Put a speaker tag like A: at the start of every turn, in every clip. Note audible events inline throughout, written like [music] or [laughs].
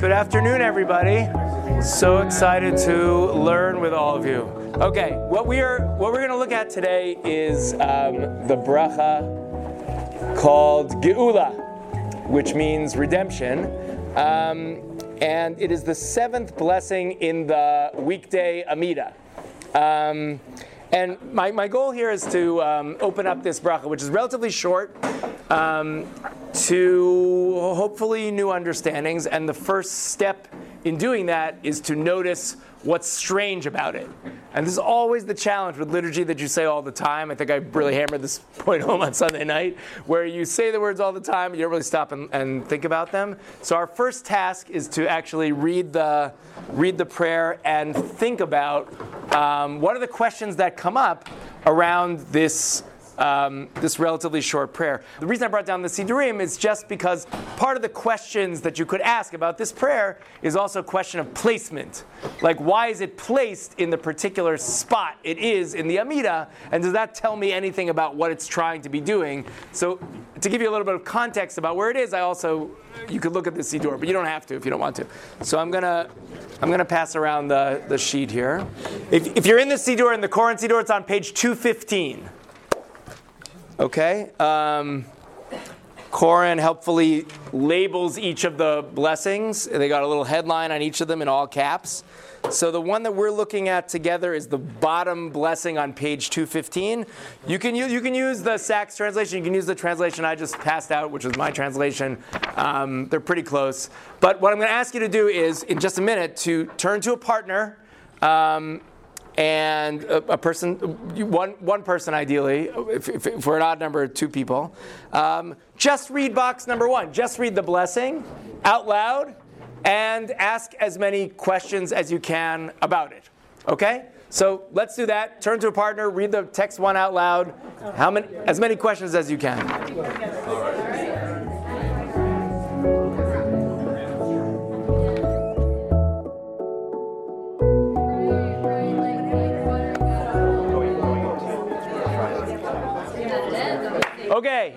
A: Good afternoon, everybody. So excited to learn with all of you. Okay, what we are what we're going to look at today is um, the bracha called Geula, which means redemption, um, and it is the seventh blessing in the weekday Amida. Um, and my, my goal here is to um, open up this bracha, which is relatively short, um, to hopefully new understandings. And the first step in doing that is to notice what's strange about it. And this is always the challenge with liturgy that you say all the time. I think I really hammered this [laughs] point home on Sunday night, where you say the words all the time, you don't really stop and, and think about them. So our first task is to actually read the read the prayer and think about um, what are the questions that come up around this um, this relatively short prayer. The reason I brought down the Siddurim is just because part of the questions that you could ask about this prayer is also a question of placement. Like, why is it placed in the particular spot it is in the Amida? And does that tell me anything about what it's trying to be doing? So, to give you a little bit of context about where it is, I also you could look at the Siddur, but you don't have to if you don't want to. So I'm gonna I'm gonna pass around the, the sheet here. If, if you're in the Siddur in the Koren Siddur, it's on page 215. Okay? Um, helpfully labels each of the blessings. They got a little headline on each of them in all caps. So the one that we're looking at together is the bottom blessing on page 215. You can use, you can use the Sacks translation. You can use the translation I just passed out, which is my translation. Um, they're pretty close. But what I'm going to ask you to do is, in just a minute, to turn to a partner. Um, and a, a, person, one, one person ideally, if, if, if, we're an odd number, two people. Um, just read box number one. Just read the blessing out loud and ask as many questions as you can about it. Okay? So let's do that. Turn to a partner, read the text one out loud. How many, as many questions as you can.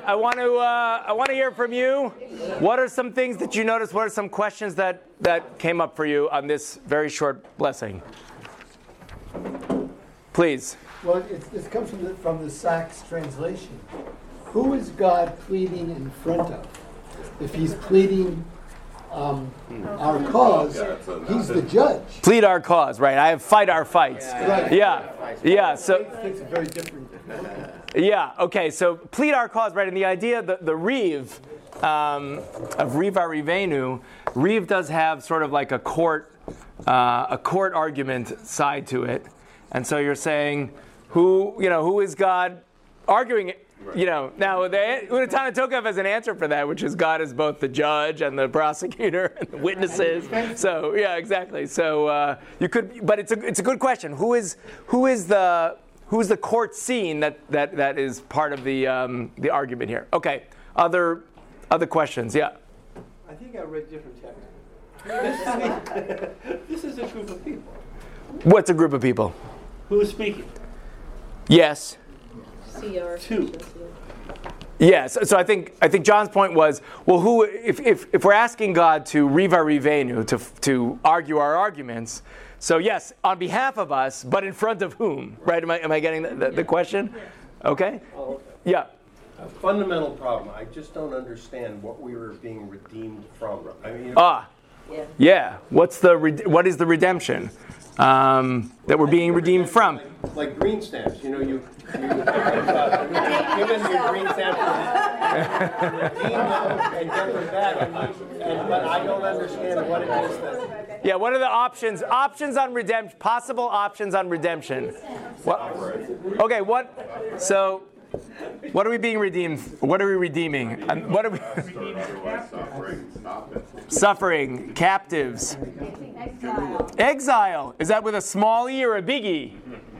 A: I want to uh, I want to hear from you. What are some things that you noticed? What are some questions that that came up for you on this very short blessing? Please.
B: Well, it, it comes from the, from the Sacks translation. Who is God pleading in front of? If He's pleading um, our cause, He's the judge.
A: Plead our cause, right? I have fight our fights.
B: Right.
A: Yeah, yeah. So
B: it's a very different.
A: Yeah, okay, so plead our cause, right? And the idea, the, the Reeve um, of Riva Rivenu, Reeve does have sort of like a court, uh, a court argument side to it. And so you're saying, who, you know, who is God arguing you know, now the Unetaneh Tokef has an answer for that, which is God is both the judge and the prosecutor and the witnesses. So yeah, exactly. So uh, you could, but it's a it's a good question. Who is who is the who's the court scene that, that, that is part of the, um, the argument here? Okay, other, other questions? Yeah.
C: I think I read different texts. [laughs] This is, this is a group of people.
A: What's a group of people?
C: Who is speaking?
A: Yes.
C: CR. Two.
A: Yes, so I think I think John's point was, well, who if, if, if we're asking God to riva rivenu to to argue our arguments, so yes, on behalf of us, but in front of whom? Right? Am I, am I getting the, the, the question? Okay. Yeah.
C: A fundamental problem. I just don't understand what we were being redeemed from. I mean,
A: ah. Yeah. yeah. What's the what is the redemption um, that we're being redeemed from?
C: Like, like green stamps. You know, you you uh, given your green stamps, redeem them and get them back, and, and, but I don't understand what it is that.
A: Yeah, what are the options? Options on redemption, possible options on redemption. What? Okay, what? So, what are we being redeemed? What are we redeeming? And what are we? Suffering, captives, exile. Exile. Is that with a small e or a big e?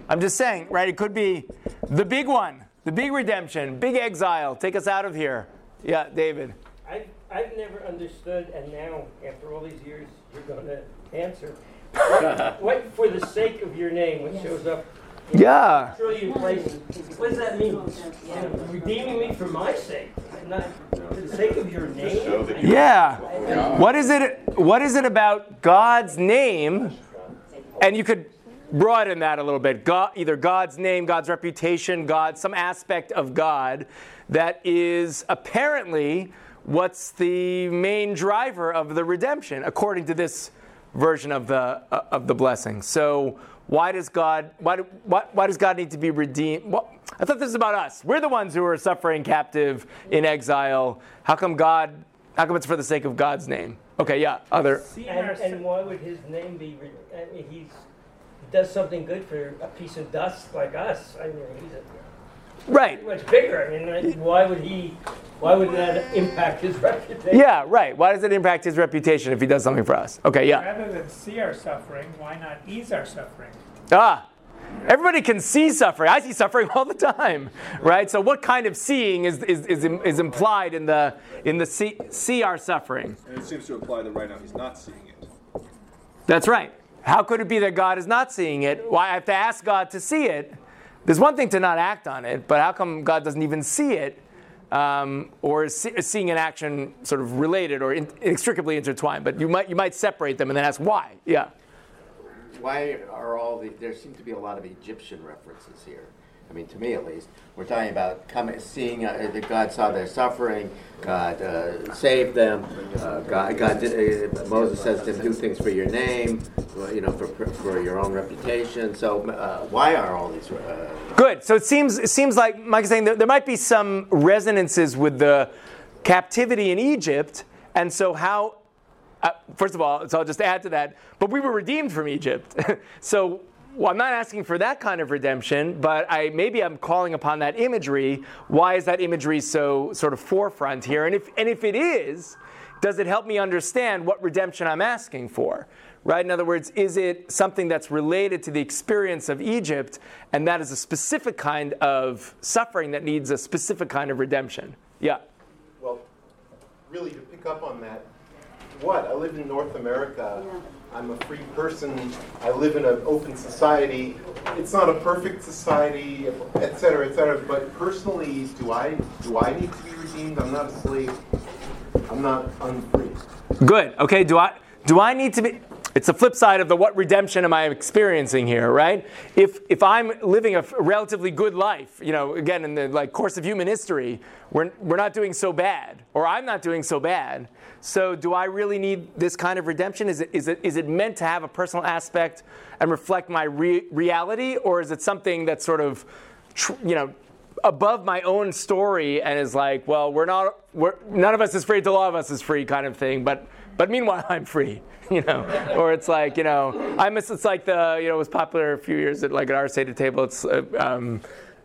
A: I'm just saying, right? It could be the big one, the big redemption, big exile. Take us out of here. Yeah, David.
D: I've, I've never understood, and now, after all these years, you're going to answer. [laughs] what, for the sake of your name, what shows up?
A: Yeah.
D: Show you places. What does that mean? Redeeming me for my sake, not for the sake of your name.
A: Yeah. What is it? what is it about God's name? And you could broaden that a little bit. God, either God's name, God's reputation, God, some aspect of God that is apparently what's the main driver of the redemption, according to this version of the uh, of the blessing. So why does God why, why, why does God need to be redeemed? Well, I thought this is about us. We're the ones who are suffering captive in exile. How come God? How come it's for the sake of God's name? Okay, yeah. Other.
D: And, and why would his name be? Re- I mean, he's he does something good for a piece of dust like us. I mean, he's a,
A: Right.
D: much bigger. I mean, why would he? Why would that impact his [laughs] reputation?
A: Yeah, right. Why does it impact his reputation if he does something for us? Okay, yeah.
E: Rather than see our suffering, why not ease our suffering?
A: Ah, everybody can see suffering. I see suffering [laughs] all the time, right? So, what kind of seeing is, is, is, is implied in the in the see, see our suffering?
F: And it seems to imply that right now he's not seeing it.
A: That's right. How could it be that God is not seeing it? Why I have to ask God to see it? There's one thing to not act on it, but how come God doesn't even see it? Um, or is, see, seeing an action sort of related or in, inextricably intertwined? But you might you might separate them and then ask why. Yeah.
G: Why are all the, there seem to be a lot of Egyptian references here. I mean, to me at least, we're talking about coming, seeing uh, that God saw their suffering, God uh, saved them, uh, God, God did, uh, Moses says to do things for your name, you know, for, for your own reputation. So uh, why are all these? Uh,
A: Good. So it seems it seems like Mike is saying that there might be some resonances with the captivity in Egypt, and so how. Uh, first of all, so I'll just add to that. But we were redeemed from Egypt, [laughs] so well, I'm not asking for that kind of redemption. But I maybe I'm calling upon that imagery. Why is that imagery so sort of forefront here? And if and if it is, does it help me understand what redemption I'm asking for? right? In other words, is it something that's related to the experience of Egypt, and that is a specific kind of suffering that needs a specific kind of redemption? Yeah.
H: Well, really, to pick up on that, what? I live in North America. I'm a free person. I live in an open society. It's not a perfect society, et cetera, et cetera. But personally, do I do I need to be redeemed? I'm not a slave. I'm not unfree.
A: Good. Okay. Do I do I need to be? It's the flip side of the what redemption am I experiencing here, right? If if I'm living a relatively good life, you know, again in the like course of human history, we're we're not doing so bad, or I'm not doing so bad. So do I really need this kind of redemption? Is it is it is it meant to have a personal aspect and reflect my re- reality, or is it something that's sort of, tr- you know, above my own story and is like, well, we're not, we're, none of us is free till all of us is free, kind of thing. But but meanwhile, I'm free, [laughs] you know. or it's like, you know, I miss. It's like the, you know, it was popular a few years at like at our Seder table. It's uh, um,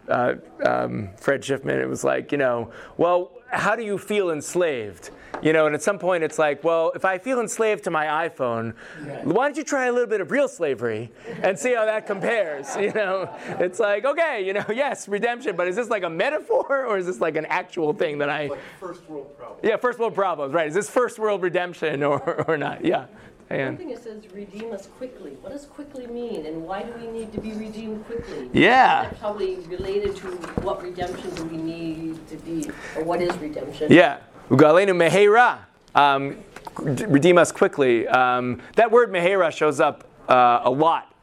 A: uh, um, Fred Schiffman. It was like, you know, well, how do you feel enslaved? You know, and at some point it's like, well, if I feel enslaved to my iPhone, why don't you try a little bit of real slavery and see how that compares? You know, it's like, okay, you know, [laughs] yes, redemption, but is this like a metaphor or is this like an actual thing that I?
H: Like first world problem.
A: Yeah, first world problems, right? Is this first world redemption or, or not? Yeah.
I: One
A: And
I: thing it says, redeem us quickly. What does quickly mean, and why do we need to be redeemed quickly?
A: Yeah.
I: That's probably related to what redemption do we need to be, or what is redemption?
A: yeah, ugalenu mehera, um, redeem us quickly. Um, that word mehera shows up uh, a lot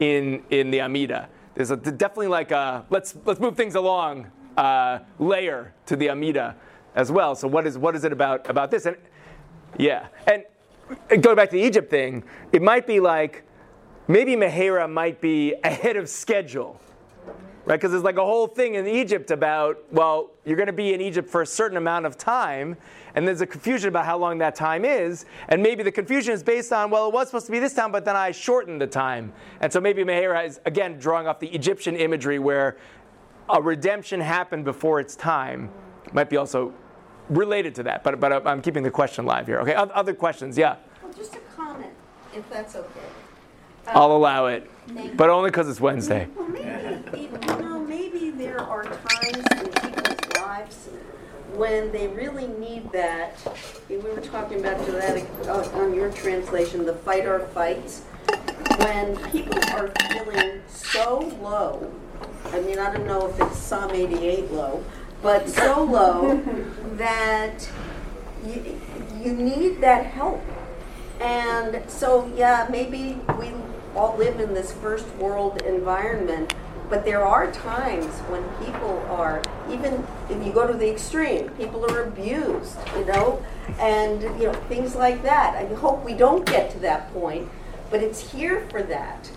A: in in the Amida. There's a, definitely like a let's let's move things along uh, layer to the Amida as well. So what is what is it about about this? And yeah, and going back to the Egypt thing, it might be like maybe Mehera might be ahead of schedule right? Because there's like a whole thing in Egypt about, well, you're going to be in Egypt for a certain amount of time, and there's a confusion about how long that time is, and maybe the confusion is based on, well, it was supposed to be this time, but then I shortened the time, and so maybe Mehera is again drawing off the Egyptian imagery where a redemption happened before its time, might be also related to that. But but I'm keeping the question live here. Okay, other questions? Yeah,
J: Well, just a comment, if that's okay.
A: I'll allow it,
J: Thank
A: but only because it's Wednesday.
J: Well, maybe, you know, maybe there are times in people's lives when they really need that. We were talking about that uh, on your translation, the fight or fights. When people are feeling so low, I mean, I don't know if it's Psalm 88 low, but so low [laughs] that you, you need that help. And so, yeah, maybe we all live in this first world environment, but there are times when people are, even if you go to the extreme, people are abused, you know, and, you know, things like that. I hope we don't get to that point, but it's here for that.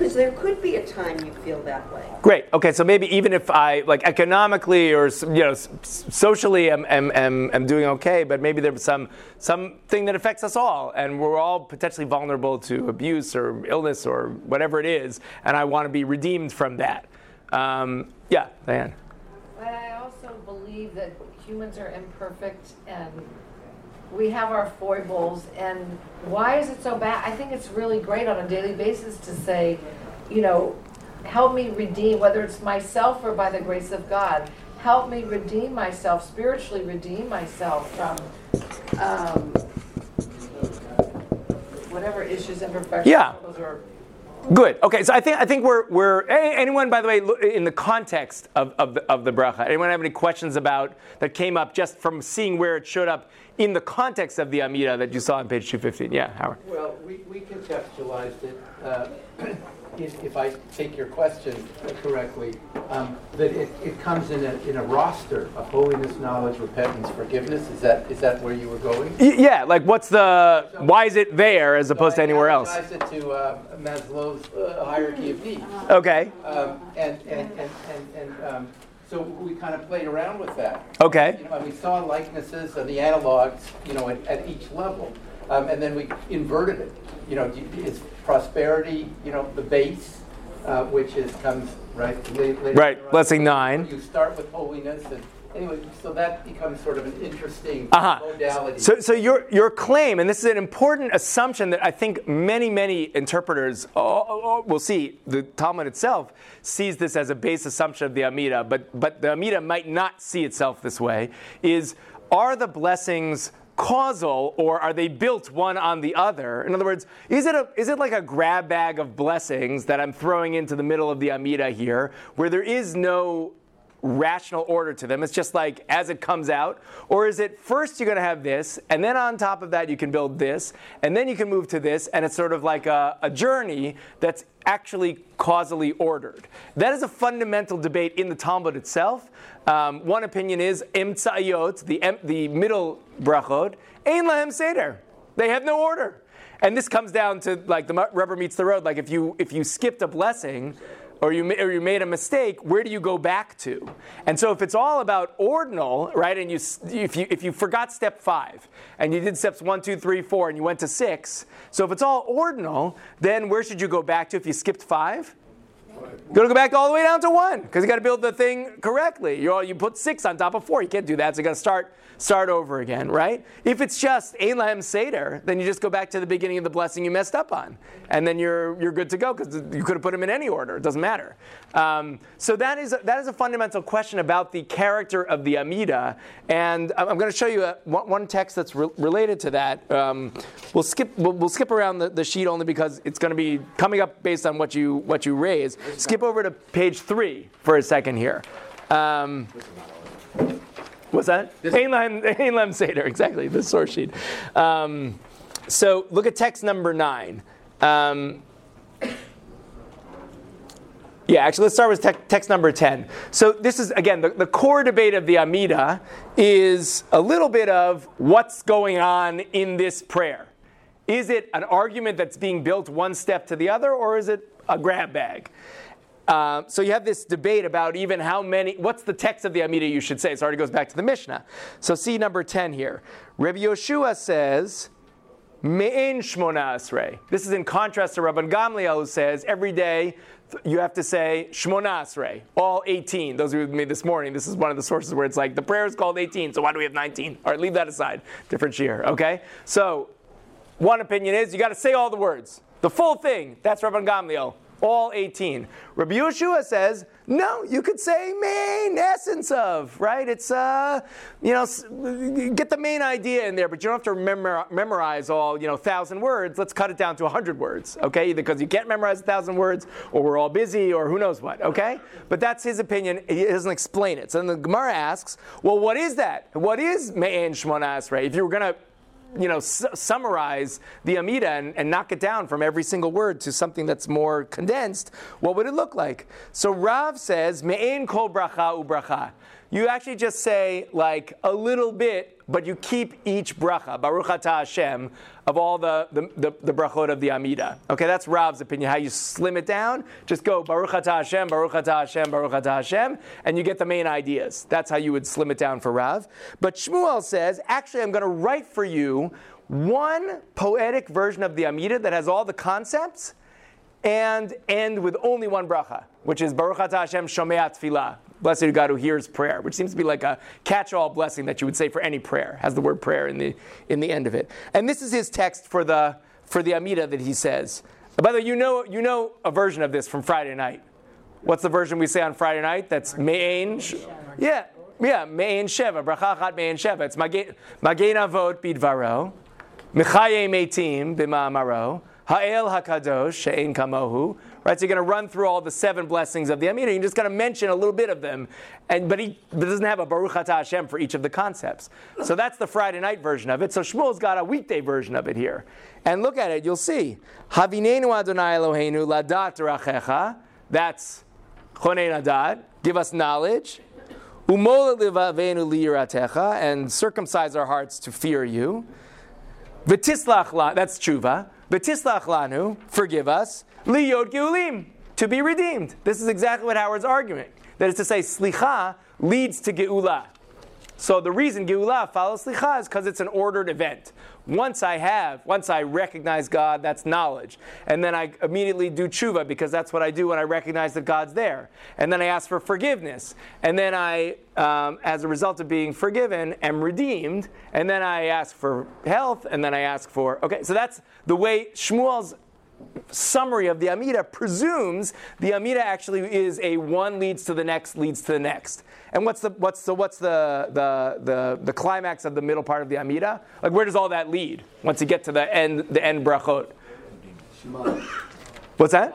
J: Because there could be a time you feel that way.
A: Great. Okay, so maybe even if I like economically or you know s- socially am, am, am, am doing okay, but maybe there's some something that affects us all, and we're all potentially vulnerable to abuse or illness or whatever it is, and I want to be redeemed from that. Um, yeah, Diane.
K: But I also believe that humans are imperfect and we have our foibles. And why is it so bad? I think it's really great on a daily basis to say, you know, help me redeem, whether it's myself or by the grace of God, help me redeem myself, spiritually redeem myself from um, whatever issues, and imperfections.
A: Yeah. Good. Okay, so I think I think we're we're anyone by the way in the context of, of the of the bracha. Anyone have any questions about that came up just from seeing where it showed up in the context of the Amida that you saw on page 215? Yeah, Howard.
L: Well, we, we contextualized it, uh, if, if I take your question correctly, um, that it, it comes in a, in a roster of holiness, knowledge, repentance, forgiveness. Is that, is that where you were going?
A: Y- Yeah, like what's the why is it there as opposed to anywhere else?
L: I it to uh, Maslow's uh, hierarchy of needs.
A: Okay.
L: Um, and, and, and, and, and um, so we kind of played around with that.
A: Okay.
L: You know, and we saw likenesses of the analogs, you know, at, at each level. Um, and then we inverted it. You know, is prosperity, you know, the base, uh, which is comes right la- later.
A: Right,
L: on.
A: blessing nine.
L: You start with holiness, and anyway, so that becomes sort of an interesting
A: Uh-huh.
L: modality.
A: So, so your your claim, and this is an important assumption that I think many many interpreters uh, uh, will see. The Talmud itself sees this as a base assumption of the Amida, but but the Amida might not see itself this way. Is are the blessings causal or are they built one on the other? In other words, is it a is it like a grab bag of blessings that I'm throwing into the middle of the Amida here, where there is no rational order to them. It's just like as it comes out. Or is it first you're going to have this, and then on top of that you can build this, and then you can move to this, and it's sort of like a, a journey that's actually causally ordered. That is a fundamental debate in the Talmud itself. Um, one opinion is emtsayot, the, the middle brachot, ein lahem seder. They have no order. And this comes down to like the rubber meets the road. Like if you if you skipped a blessing, or you, or you made a mistake, where do you go back to? And so if it's all about ordinal, right, and you, if, you, if you forgot step five, and you did steps one, two, three, four, and you went to six, so if it's all ordinal, then where should you go back to if you skipped five? You're going to go back all the way down to one because you got to build the thing correctly. You you put six on top of four. You can't do that. So you got to start start over again, right? If it's just Ein Lahem Seder, then you just go back to the beginning of the blessing you messed up on, and then you're you're good to go because you could have put them in any order. It doesn't matter. Um, so that is a, that is a fundamental question about the character of the Amida, and I'm, going to show you a, one, one text that's re- related to that. Um, we'll skip we'll, we'll skip around the, the sheet only because it's going to be coming up based on what you what you raise. Skip over to page three for a second here. Um, what's that? Ein Lahem [laughs] Seder, exactly, the source sheet. Um, so look at text number nine. Um, yeah, actually, let's start with tec- text number 10. So, this is, again, the, the core debate of the Amida is a little bit of what's going on in this prayer. Is it an argument that's being built one step to the other, or is it a grab bag? Uh, so you have this debate about even how many, what's the text of the Amida you should say. It already goes back to the Mishnah. So see number 10 here. Rabbi Yehoshua says, Me'en Shmona Asrei. This is in contrast to Rabban Gamliel who says every day you have to say Shmona Asrei, all 18. Those who with me this morning, this is one of the sources where it's like the prayer is called 18, so why do we have 19? All right, leave that aside. Different year, okay? So one opinion is you got to say all the words, the full thing. That's Rabban Gamliel, all 18. Rabbi Yehoshua says, no, you could say main essence of, right? It's, uh, you know, get the main idea in there, but you don't have to memor- memorize all, you know, thousand words. Let's cut it down to 100 words, okay? Either because you can't memorize a thousand words, or we're all busy, or who knows what, okay? But that's his opinion. He doesn't explain it. So then the Gemara asks, well, what is that? What is Me'en Shmona Esrei? If you were going to you know, summarize the Amida and, and knock it down from every single word to something that's more condensed, what would it look like? So Rav says, Me'en kol bracha ubracha. You actually just say like a little bit, but you keep each bracha, Baruch atah Hashem, of all the, the, the, the brachot of the Amida. Okay, that's Rav's opinion. How you slim it down, just go Baruch atah Hashem, Baruch atah Hashem, Baruch atah Hashem, and you get the main ideas. That's how you would slim it down for Rav. But Shmuel says, actually, I'm going to write for you one poetic version of the Amida that has all the concepts and end with only one bracha, which is Baruch atah Hashem Shomea Tfilah. Blessed are God who hears prayer, which seems to be like a catch-all blessing that you would say for any prayer. Has the word prayer in the in the end of it. And this is his text for the for the Amida that he says. By the way, you know you know a version of this from Friday night. What's the version we say on Friday night? That's Me'ain. Sh- Yeah, yeah, Me'ain Sheva. Bracha Chat Me'ain Sheva. It's Magen Avot Bidvaro. Mechaye Meitim B'ma'amaro. Ha'el HaKadosh She'ein Kamohu. Right, so you're going to run through all the seven blessings of the Amida. You're just going to mention a little bit of them, and but he doesn't have a Baruch Atah Hashem for each of the concepts. So that's the Friday night version of it. So Shmuel's got a weekday version of it here, and look at it. You'll see Havinenu Adonai Eloheinu Ladat Rachecha. That's Chonei Nadat. Give us knowledge. And circumcise our hearts to fear you. V'tislach la, that's tshuva. V'tislach lanu, forgive us. Liyod geulim, to be redeemed. This is exactly what Howard's arguing. That is to say, slicha leads to geula. So the reason Geulah follows Slicha is because it's an ordered event. Once I have, once I recognize God, that's knowledge. And then I immediately do tshuva because that's what I do when I recognize that God's there. And then I ask for forgiveness. And then I, um, as a result of being forgiven, am redeemed. And then I ask for health. And then I ask for, okay, so that's the way Shmuel's summary of the Amida presumes the Amida actually is a one leads to the next leads to the next. And what's the what's so what's the the the, the climax of the middle part of the Amida? Like where does all that lead once you get to the end the end brachot? What's that?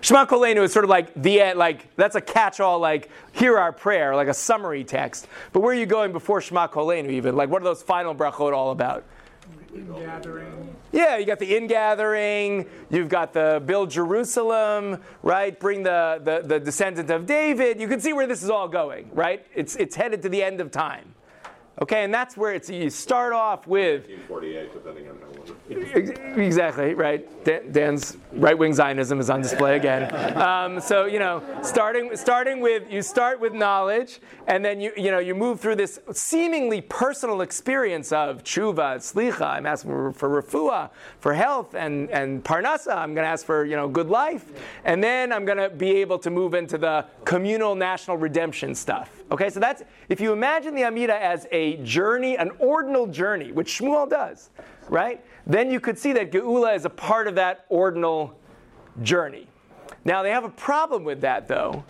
A: Shema Kolenu is sort of like the end, like that's a catch-all, like hear our prayer, like a summary text. But where are you going before Shema Kolenu even? Like what are those final brachot all about?
E: Gathering.
A: Yeah, you got the ingathering, you've got the build Jerusalem, right? Bring the, the, the descendant of David. You can see where this is all going, right? It's, it's headed to the end of time. Okay, and that's where it's you start off with
F: 1948, depending on how
A: Exactly right. Dan's right-wing Zionism is on display again. Um, so you know, starting starting with you start with knowledge, and then you you know you move through this seemingly personal experience of tshuva, slicha. I'm asking for, for refuah, for health, and and parnasa. I'm going to ask for you know good life, and then I'm going to be able to move into the communal national redemption stuff. Okay, so that's if you imagine the Amida as a journey, an ordinal journey, which Shmuel does, right? Then you could see that Geula is a part of that ordinal journey. Now they have a problem with that though,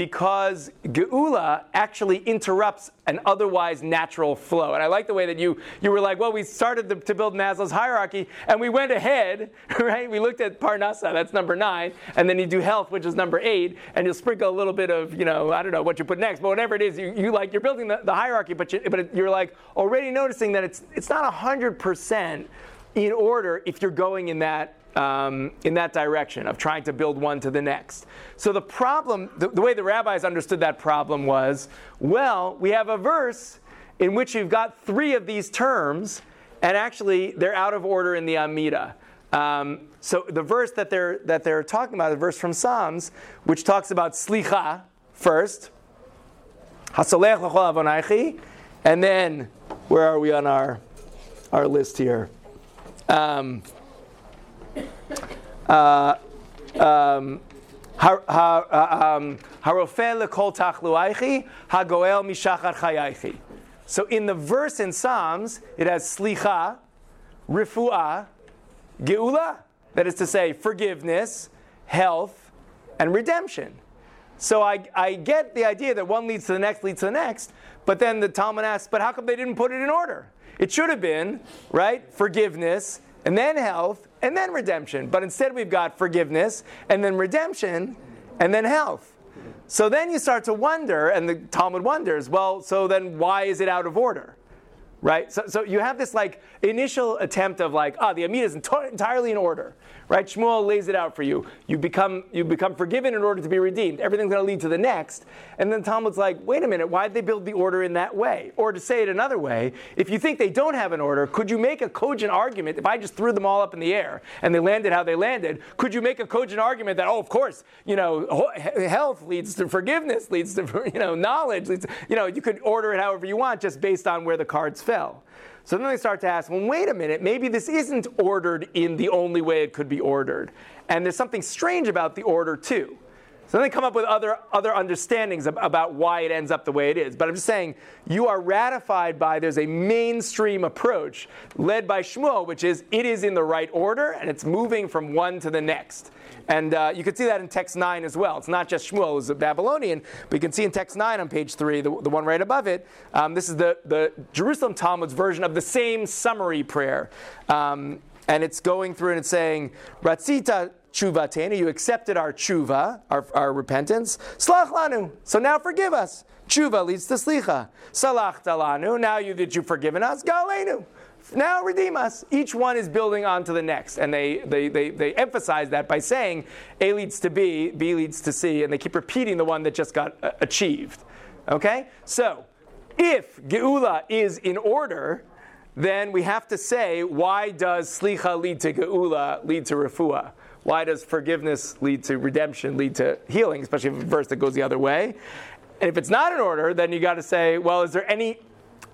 A: because Geula actually interrupts an otherwise natural flow. And I like the way that you, you were like, well, we started the, to build Maslow's hierarchy, and we went ahead, [laughs] right? We looked at Parnasa, that's number nine, and then you do health, which is number eight, and you'll sprinkle a little bit of, you know, I don't know what you put next, but whatever it is, you, you like, you're building the, the hierarchy, but, you, but you're like already noticing that it's, it's not 100% in order if you're going in that um, in that direction of trying to build one to the next. So the problem, the, the way the rabbis understood that problem was, well, we have a verse in which you've got three of these terms, and actually they're out of order in the Amida. Um, so the verse that they're that they're talking about, the verse from Psalms, which talks about slicha first, avonaichi, and then where are we on our our list here? Um, um. So in the verse in Psalms, it has slicha, refuah, geula. That is to say, forgiveness, health, and redemption. So I, I get the idea that one leads to the next, leads to the next. But then the Talmud asks, but how come they didn't put it in order? It should have been, right, forgiveness, and then health, and then redemption. But instead we've got forgiveness, and then redemption, and then health. So then you start to wonder, and the Talmud wonders, well, so then why is it out of order? right? So, so you have this like initial attempt of like, ah, the Amida is ento- entirely in order, right? Shmuel lays it out for you. You become you become forgiven in order to be redeemed. Everything's going to lead to the next. And then Talmud's like, wait a minute, why did they build the order in that way? Or to say it another way, if you think they don't have an order, could you make a cogent argument? If I just threw them all up in the air and they landed how they landed, could you make a cogent argument that, oh, of course, you know, health leads to forgiveness, leads to [laughs] you know knowledge, leads to, you know, you could order it however you want just based on where the cards fell. So then they start to ask, well, wait a minute, maybe this isn't ordered in the only way it could be ordered. And there's something strange about the order, too. So then they come up with other, other understandings about why it ends up the way it is. But I'm just saying, you are ratified by there's a mainstream approach led by Shmuel, which is it is in the right order and it's moving from one to the next. And uh, you can see that in text 9 as well. It's not just Shmuel, who's a Babylonian, but you can see in text 9 on page 3, the, the one right above it, um, this is the, the Jerusalem Talmud's version of the same summary prayer. Um, and it's going through and it's saying, Ratzita tshuvatenu, you accepted our tshuva, our, our repentance. Slach lanu, so now forgive us. Tshuva leads to slicha. Salachta lanu, now you, that you've forgiven us, galenu now redeem us. Each one is building on to the next. And they, they, they, they emphasize that by saying A leads to B, B leads to C, and they keep repeating the one that just got uh, achieved. Okay? So, if Geula is in order, then we have to say, why does Slicha lead to Geula, lead to Refuah? Why does forgiveness lead to redemption, lead to healing, especially if a verse that goes the other way? And if it's not in order, then you got to say, well, is there any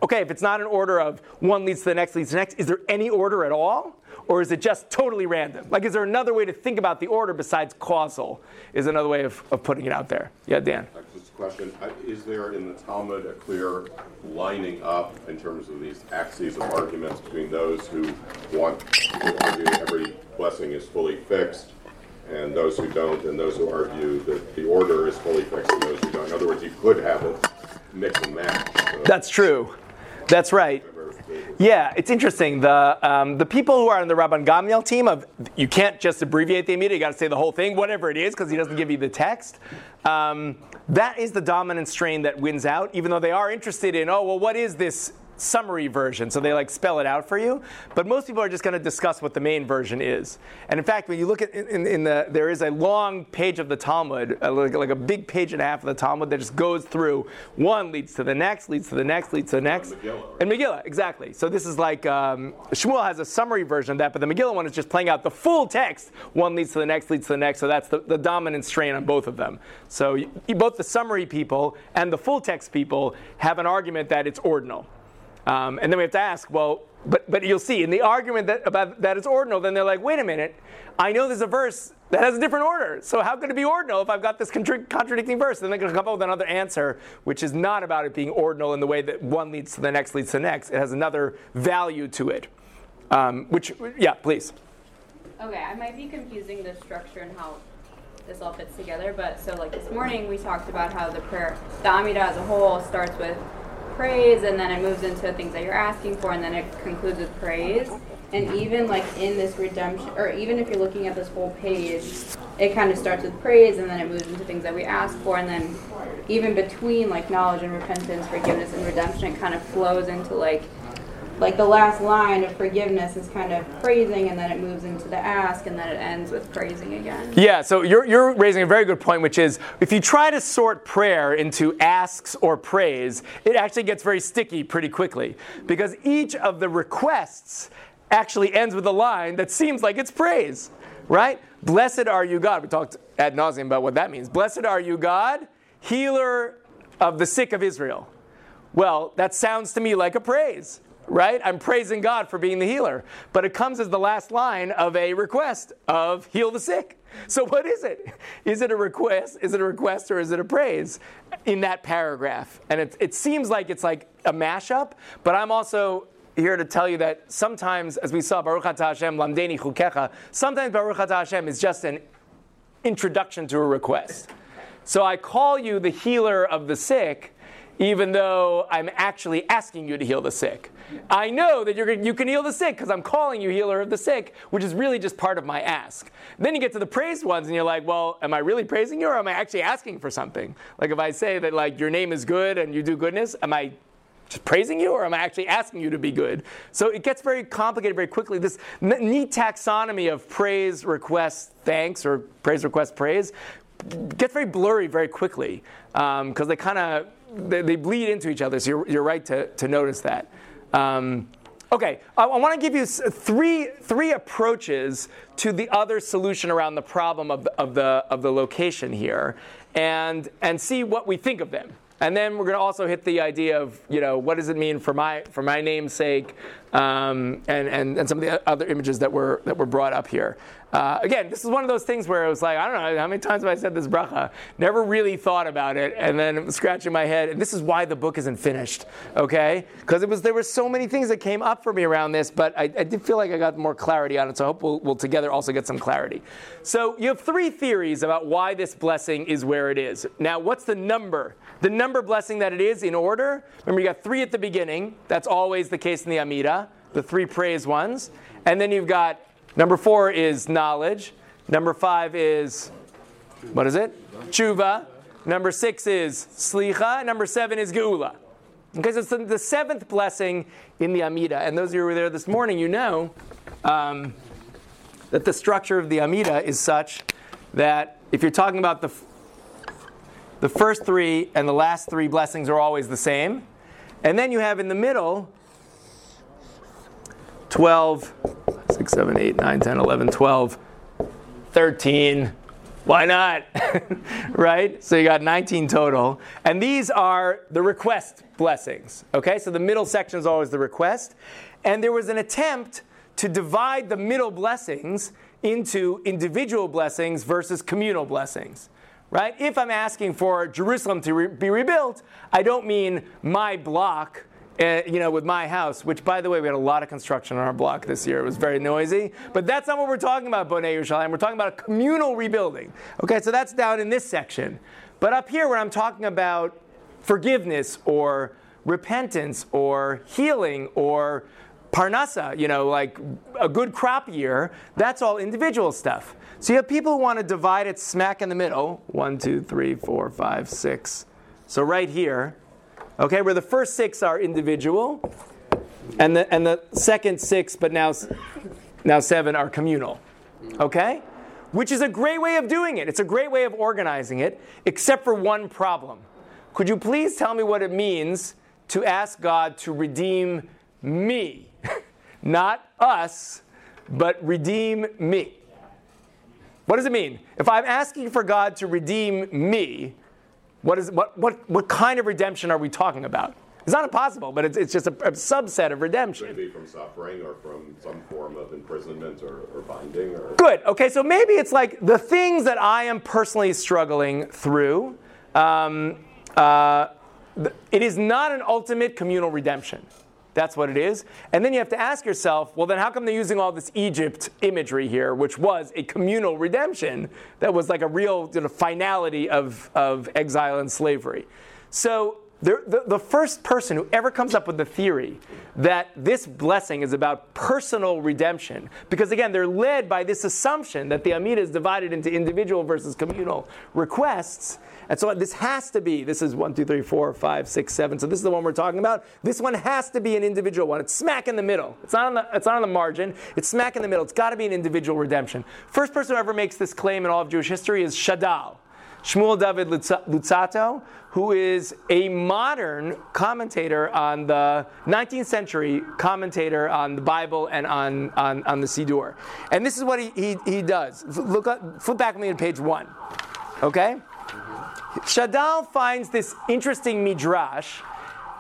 A: okay, if it's not an order of one leads to the next, leads to the next, is there any order at all? Or is it just totally random? Like, is there another way to think about the order besides causal? Is another way of, of putting it out there. Yeah, Dan.
M: Just a question. Is there in the Talmud a clear lining up in terms of these axes of arguments between those who want to argue every blessing is fully fixed and those who don't, and those who argue that the order is fully fixed and those who don't? In other words, you could have it mix and match. So.
A: That's true. That's right. Yeah, it's interesting. The um, the people who are on the Rabban Gamliel team of you can't just abbreviate the Amida. You got to say the whole thing, whatever it is, because he doesn't give you the text. Um, that is the dominant strain that wins out. Even though they are interested in, oh well, what is this summary version, so they like spell it out for you. But most people are just going to discuss what the main version is. And in fact, when you look at in, in the there is a long page of the Talmud, like, like, a big page and a half of the Talmud that just goes through one leads to the next, leads to the next, leads to the next. And Megillah, right? and Megillah exactly. So this is like um, Shmuel has a summary version of that, but the Megillah one is just playing out the full text. One leads to the next, leads to the next. So that's the, the dominant strain on both of them. So you, both the summary people and the full text people have an argument that it's ordinal. Um, and then we have to ask, well, but, but you'll see in the argument that, about that it's ordinal, then they're like, wait a minute, I know there's a verse that has a different order. So how could it be ordinal if I've got this contradicting verse? Then they're going to come up with another answer, which is not about it being ordinal in the way that one leads to the next leads to the next. It has another value to it. Um, which, yeah, please.
N: Okay, I might be confusing the structure and how this all fits together, but so like this morning we talked about how the prayer, the Amida as a whole starts with praise and then it moves into things that you're asking for and then it concludes with praise. And even like in this redemption or even if you're looking at this whole page it kind of starts with praise and then it moves into things that we ask for and then even between like knowledge and repentance forgiveness and redemption it kind of flows into like like the last line of forgiveness is kind of praising and then it moves into the ask and then it ends with praising again.
A: Yeah, so you're, you're raising a very good point, which is if you try to sort prayer into asks or praise, it actually gets very sticky pretty quickly because each of the requests actually ends with a line that seems like it's praise, right? Blessed are you, God. We talked ad nauseum about what that means. Blessed are you, God, healer of the sick of Israel. Well, that sounds to me like a praise right? I'm praising God for being the healer. But it comes as the last line of a request of heal the sick. So what is it? Is it a request? Is it a request or is it a praise in that paragraph? And it, it seems like it's like a mashup, but I'm also here to tell you that sometimes, as we saw, Baruch Hashem, Lamdeni Chukecha, sometimes Baruch Hashem is just an introduction to a request. So I call you the healer of the sick, even though I'm actually asking you to heal the sick. I know that you're, you can heal the sick because I'm calling you healer of the sick, which is really just part of my ask. Then you get to the praised ones and you're like, well, am I really praising you or am I actually asking for something? Like if I say that like your name is good and you do goodness, am I just praising you or am I actually asking you to be good? So it gets very complicated very quickly. This neat taxonomy of praise, request, thanks, or praise, request, praise gets very blurry very quickly because um, they kind of they, they, bleed into each other. So you're, you're right to, to notice that. Um, okay, I, I want to give you three, three approaches to the other solution around the problem of the, of the, of the location here and, and see what we think of them. And then we're going to also hit the idea of, you know, what does it mean for my, for my namesake um, and, and, and some of the other images that were, that were brought up here. Uh, again, this is one of those things where it was like, I don't know how many times have I said this bracha. Never really thought about it, and then I'm scratching my head. And this is why the book isn't finished, okay? Because it was there were so many things that came up for me around this, but I, I did feel like I got more clarity on it. So I hope we'll, we'll together also get some clarity. So you have three theories about why this blessing is where it is. Now, what's the number? The number blessing that it is in order. Remember, you got three at the beginning. That's always the case in the Amida, the three praise ones. And then you've got Number four is knowledge. Number five is, what is it? Tshuva. Number six is slicha. Number seven is geula. Because it's the seventh blessing in the Amida. And those of you who were there this morning, you know um, that the structure of the Amida is such that if you're talking about the, the first three and the last three blessings are always the same. And then you have in the middle 12 6, 7, 8, 9, 10, 11, 12, 13. Why not? [laughs] right? So you got 19 total. And these are the request blessings. Okay? So the middle section is always the request. And there was an attempt to divide the middle blessings into individual blessings versus communal blessings. Right? If I'm asking for Jerusalem to re- be rebuilt, I don't mean my block uh, you know, with my house, which by the way, we had a lot of construction on our block this year. It was very noisy. But that's not what we're talking about, Bonei Yerushalayim. We're talking about a communal rebuilding. Okay, so that's down in this section. But up here, when I'm talking about forgiveness or repentance or healing or parnasa, you know, like a good crop year, that's all individual stuff. So you have people who want to divide it smack in the middle oh, one, two, three, four, five, six. So right here, Okay, where the first six are individual, and the, and the second six, but now, now seven, are communal. Okay? Which is a great way of doing it. It's a great way of organizing it, except for one problem. Could you please tell me what it means to ask God to redeem me? [laughs] Not us, but redeem me. What does it mean? If I'm asking for God to redeem me, what, is, what, what, what kind of redemption are we talking about? It's not impossible, but it's, it's just a, a subset of redemption.
M: Maybe from suffering or from some form of imprisonment or, or binding. Or...
A: Good. Okay, so maybe it's like the things that I am personally struggling through. Um, uh, it is not an ultimate communal redemption. That's what it is. And then you have to ask yourself, well, then how come they're using all this Egypt imagery here, which was a communal redemption that was like a real you know, finality of, of exile and slavery? So the, the, first person who ever comes up with the theory that this blessing is about personal redemption, because again, they're led by this assumption that the Amida is divided into individual versus communal requests, and so this has to be, this is one, two, three, four, five, six, seven. So this is the one we're talking about. This one has to be an individual one. It's smack in the middle. It's not on the, it's not on the margin. It's smack in the middle. It's got to be an individual redemption. First person who ever makes this claim in all of Jewish history is Shadal. Shmuel David Luzzatto, who is a modern commentator on the 19th century commentator on the Bible and on, on, on the Siddur. And this is what he, he, he does. Look up, flip back with me to page one. Okay? Shadal finds this interesting midrash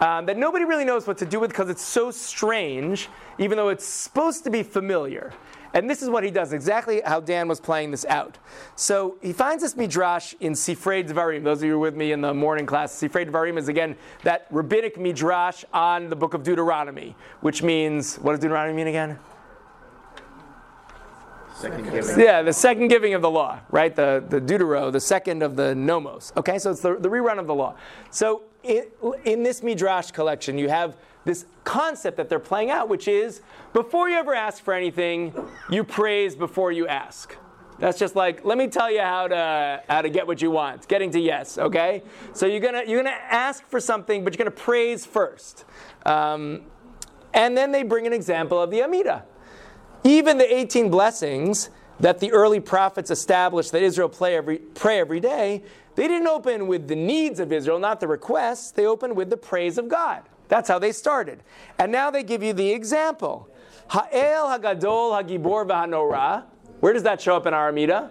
A: um, that nobody really knows what to do with because it's so strange, even though it's supposed to be familiar. And this is what he does, exactly how Dan was playing this out. So he finds this midrash in Sifrei Dvarim. Those of you who were with me in the morning class, Sifrei Dvarim is again that rabbinic midrash on the book of Deuteronomy, which means, what does Deuteronomy mean again?
G: Second giving.
A: Yeah, the second giving of the law, right? The, the Deutero, the second of the nomos. Okay, so it's the, the rerun of the law. So in, in this Midrash collection, you have this concept that they're playing out, which is before you ever ask for anything, you praise before you ask. That's just like, let me tell you how to how to get what you want. Getting to yes, okay? So you're gonna you're gonna ask for something, but you're gonna praise first. Um, and then they bring an example of the Amida. Even the 18 blessings that the early prophets established that Israel pray every, pray every day, they didn't open with the needs of Israel, not the requests. They opened with the praise of God. That's how they started. And now they give you the example. Ha'el Hagadol Hagibor V'Hanora. Where does that show up in our Amida?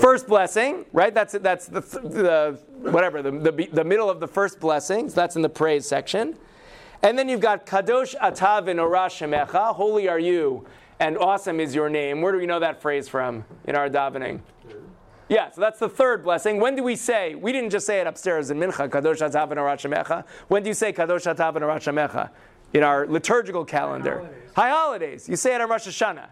A: First blessing, right? That's that's the, the whatever the, the the middle of the first blessings. That's in the praise section, and then you've got Kadosh Atah V'Norah Shemecha. Holy are you, and awesome is your name. Where do we know that phrase from in our davening? Yeah, so that's the third blessing. When do we say? We didn't just say it upstairs in Mincha, Kadosh Atah V'Norah Shemecha. When do you say Kadosh Atah V'Norah Shemecha? In our liturgical calendar. High holidays. High holidays. You say it on Rosh Hashanah.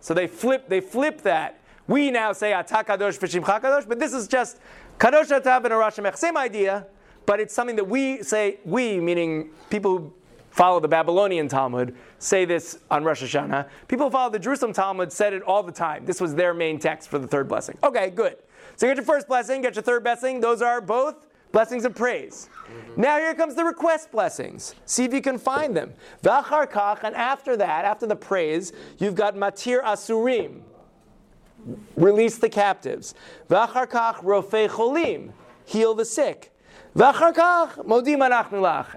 A: So they flip, they flip that. We now say Atah Kadosh V'Shimcha Kadosh, but this is just Kadosh Atah V'Norah Shemecha. Same idea, but it's something that we say, we, meaning people who follow the Babylonian Talmud, say this on Rosh Hashanah. People who follow the Jerusalem Talmud said it all the time. This was their main text for the third blessing. Okay, good. So you get your first blessing, get your third blessing. Those are both blessings of praise. Mm-hmm. Now here comes the request blessings. See if you can find them. V'achar kach, and after that, after the praise, you've got matir asurim. Release the captives. V'achar kach rofei cholim. Heal the sick.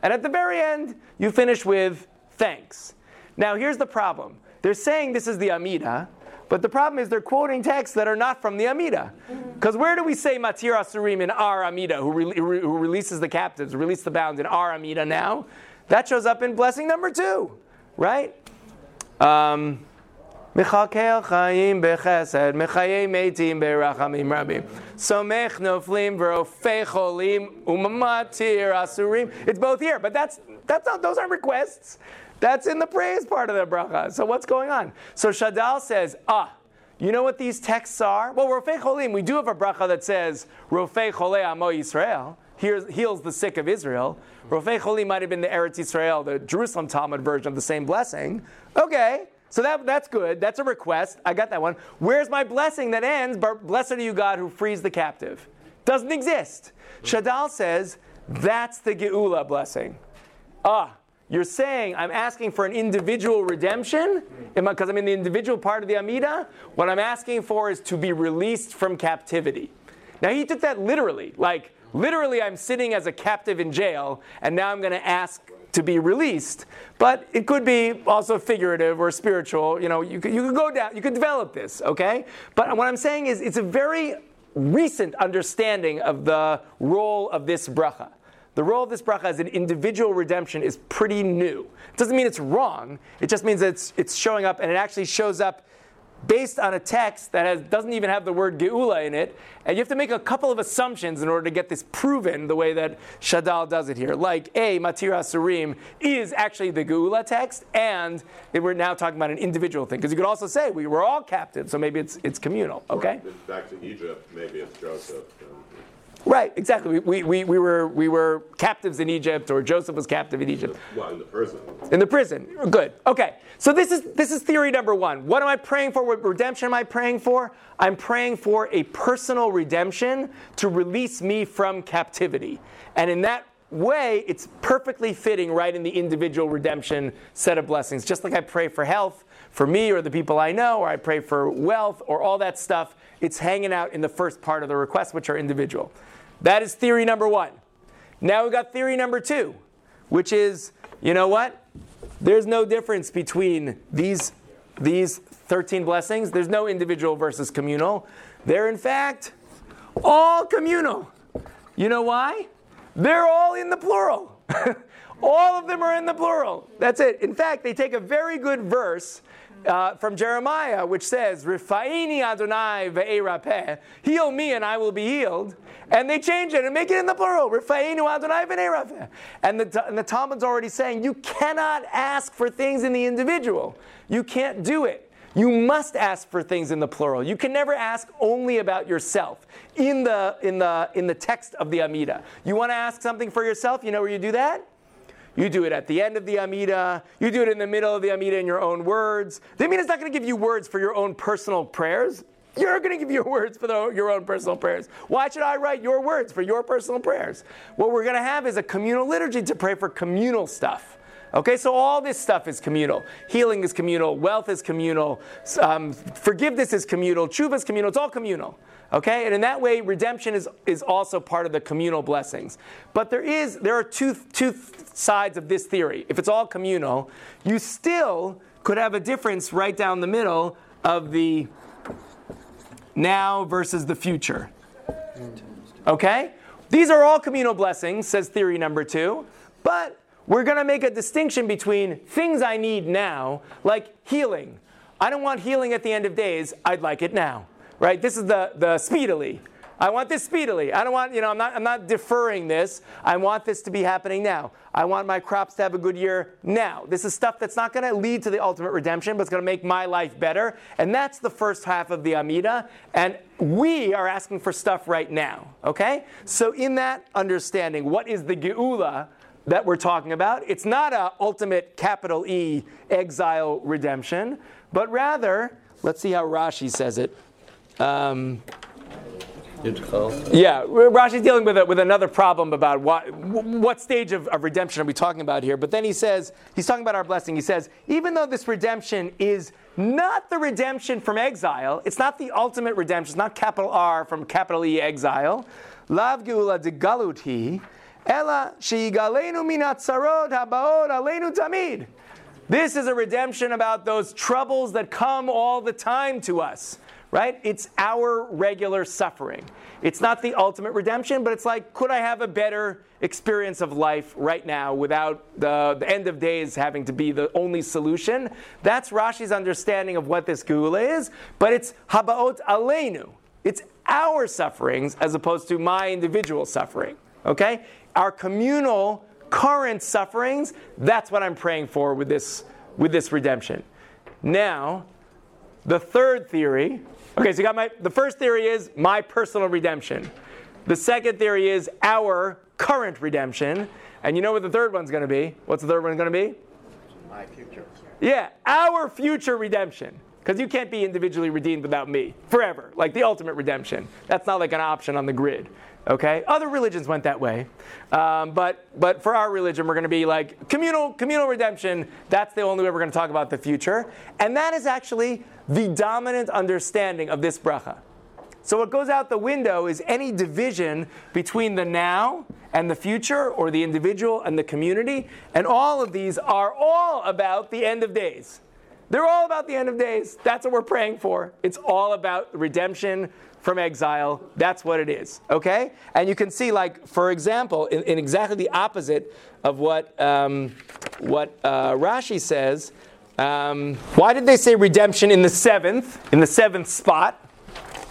A: And at the very end, you finish with thanks. Now here's the problem. They're saying this is the Amida, but the problem is they're quoting texts that are not from the Amida. Because where do we say Matir Asurim in our Amida, who, re- who releases the captives, release the bound in our Amida now? That shows up in blessing number two, right? Um, Mechakel chayim bechesed, mechayei meitim berachamim rabim. Somech noflim umamatir asurim. It's both here, but that's, that's not, those aren't requests. That's in the praise part of the bracha. So what's going on? So Shadal says, ah, you know what these texts are? Well, Rofei Cholim, we do have a bracha that says, Rofei Chole Amo Yisrael, heals the sick of Israel. Rofei Cholim might have been the Eretz Yisrael, the Jerusalem Talmud version of the same blessing. Okay, so that, that's good. That's a request. I got that one. Where's my blessing that ends, blessed are you, God, who frees the captive? Doesn't exist. Shadal says, that's the Geula blessing. Ah, you're saying I'm asking for an individual redemption because I'm in the individual part of the Amida. What I'm asking for is to be released from captivity. Now he took that literally, like literally, I'm sitting as a captive in jail, and now I'm going to ask to be released. But it could be also figurative or spiritual. You know, you could, you could go down, you could develop this, okay? But what I'm saying is, it's a very recent understanding of the role of this bracha. The role of this bracha as an individual redemption is pretty new. It doesn't mean it's wrong. It just means that it's, it's showing up, and it actually shows up based on a text that has, doesn't even have the word geula in it. And you have to make a couple of assumptions in order to get this proven the way that Shadal does it here. Like, A, Matira Asurim is actually the geula text, and we're now talking about an individual thing. Because you could also say we were all captive, so maybe it's, it's communal, okay?
M: Back to Egypt, maybe it's Joseph.
A: Right, exactly. We, we, we, were, we were captives in Egypt, or Joseph was captive in Egypt.
M: Well, in the prison.
A: In the prison. Good. Okay. So this is, this is theory number one. What am I praying for? What redemption am I praying for? I'm praying for a personal redemption to release me from captivity. And in that way, it's perfectly fitting right in the individual redemption set of blessings. Just like I pray for health for me or the people I know, or I pray for wealth or all that stuff, it's hanging out in the first part of the request, which are individual. That is theory number one. Now we've got theory number two, which is, you know what? There's no difference between these, these 13 blessings. There's no individual versus communal. They're, in fact, all communal. You know why? They're all in the plural. [laughs] all of them are in the plural. That's it. In fact, they take a very good verse uh, from Jeremiah, which says, Rifaini Adonai ve'erapeh, heal me and I will be healed. And they change it and make it in the plural, Rifainu Adonai ve'erapeh. And the, and the Talmud's already saying, you cannot ask for things in the individual. You can't do it. You must ask for things in the plural. You can never ask only about yourself in the, in the, in the text of the Amida. You want to ask something for yourself? You know where you do that? You do it at the end of the Amida. You do it in the middle of the Amida in your own words. The Amida is not going to give you words for your own personal prayers. You're going to give your [laughs] words for the, your own personal prayers. Why should I write your words for your personal prayers? What we're going to have is a communal liturgy to pray for communal stuff. Okay, so all this stuff is communal. Healing is communal. Wealth is communal. Um, forgiveness is communal. Tshuva is communal. It's all communal. Okay, and in that way, redemption is, is also part of the communal blessings. But there is there are two two sides of this theory. If it's all communal, you still could have a difference right down the middle of the now versus the future. Okay? These are all communal blessings, says theory number two, but we're going to make a distinction between things I need now, like healing. I don't want healing at the end of days, I'd like it now. Right? This is the, the speedily. I want this speedily. I don't want, you know, I'm not, I'm not deferring this. I want this to be happening now. I want my crops to have a good year now. This is stuff that's not going to lead to the ultimate redemption, but it's going to make my life better. And that's the first half of the Amida. And we are asking for stuff right now. Okay? So, in that understanding, what is the Geula? that we're talking about. It's not a ultimate capital E exile redemption, but rather, let's see how Rashi says it. Um, yeah, Rashi's dealing with, a, with another problem about what, what stage of, of redemption are we talking about here. But then he says, he's talking about our blessing. He says, even though this redemption is not the redemption from exile, it's not the ultimate redemption, it's not capital R from capital E exile. Lav geula de galuti, ela shigalenu minat sarod habaod alenu tamid. This is a redemption about those troubles that come all the time to us right? It's our regular suffering. It's not the ultimate redemption, but it's like, could I have a better experience of life right now without the, the end of days having to be the only solution? That's Rashi's understanding of what this Geula is, but it's habaot aleinu. It's our sufferings as opposed to my individual suffering, okay? Our communal current sufferings, that's what I'm praying for with this, with this redemption. Now, the third theory, Okay, so you got my the first theory is my personal redemption. The second theory is our current redemption. And you know what the third one's going to be? What's the third one going to be?
G: My future.
A: Yeah, our future redemption. Because you can't be individually redeemed without me forever, like the ultimate redemption. That's not like an option on the grid. Okay, other religions went that way, um, but but for our religion, we're going to be like communal communal redemption. That's the only way we're going to talk about the future, and that is actually the dominant understanding of this bracha. So what goes out the window is any division between the now and the future, or the individual and the community, and all of these are all about the end of days. They're all about the end of days. That's what we're praying for. It's all about redemption from exile. That's what it is. Okay? And you can see, like, for example, in, in exactly the opposite of what, um, what uh, Rashi says, um, why did they say redemption in the seventh, in the seventh spot?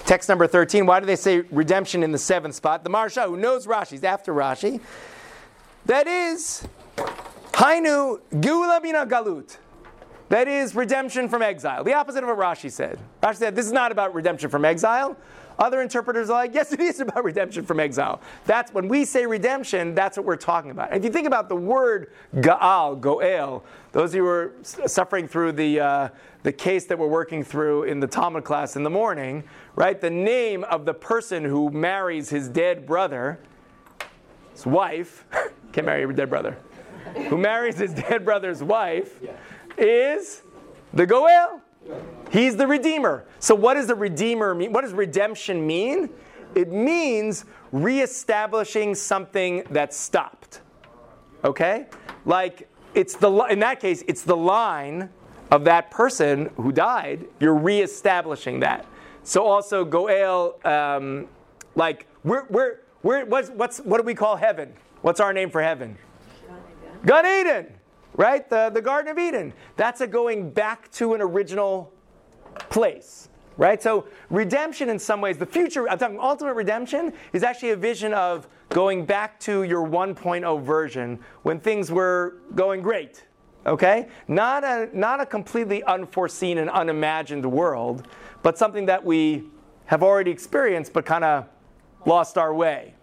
A: Text number 13. Why do they say redemption in the seventh spot? The Maharsha, who knows Rashi, is after Rashi. That is, Hainu Geula Bina Galut. That is redemption from exile. The opposite of what Rashi said. Rashi said this is not about redemption from exile. Other interpreters are like, yes, it is about redemption from exile. That's when we say redemption, that's what we're talking about. And if you think about the word Gaal, Goel, those of who are suffering through the, uh, the case that we're working through in the Talmud class in the morning, right? The name of the person who marries his dead brother, his wife, [laughs] can't marry your dead brother, who marries his dead brother's wife, is the Goel. He's the Redeemer. So, what does the Redeemer mean? What does redemption mean? It means reestablishing something that stopped. Okay? Like, it's the, in that case, it's the line of that person who died. You're reestablishing that. So, also, Goel, um, like, we're, we're, we're, what's, what's, what do we call heaven? What's our name for heaven? Gan Eden right? The, the Garden of Eden. That's a going back to an original place, right? So redemption, in some ways, the future, I'm talking ultimate redemption, is actually a vision of going back to your 1.0 version when things were going great. Okay? Not a, not a completely unforeseen and unimagined world, but something that we have already experienced but kind of lost our way.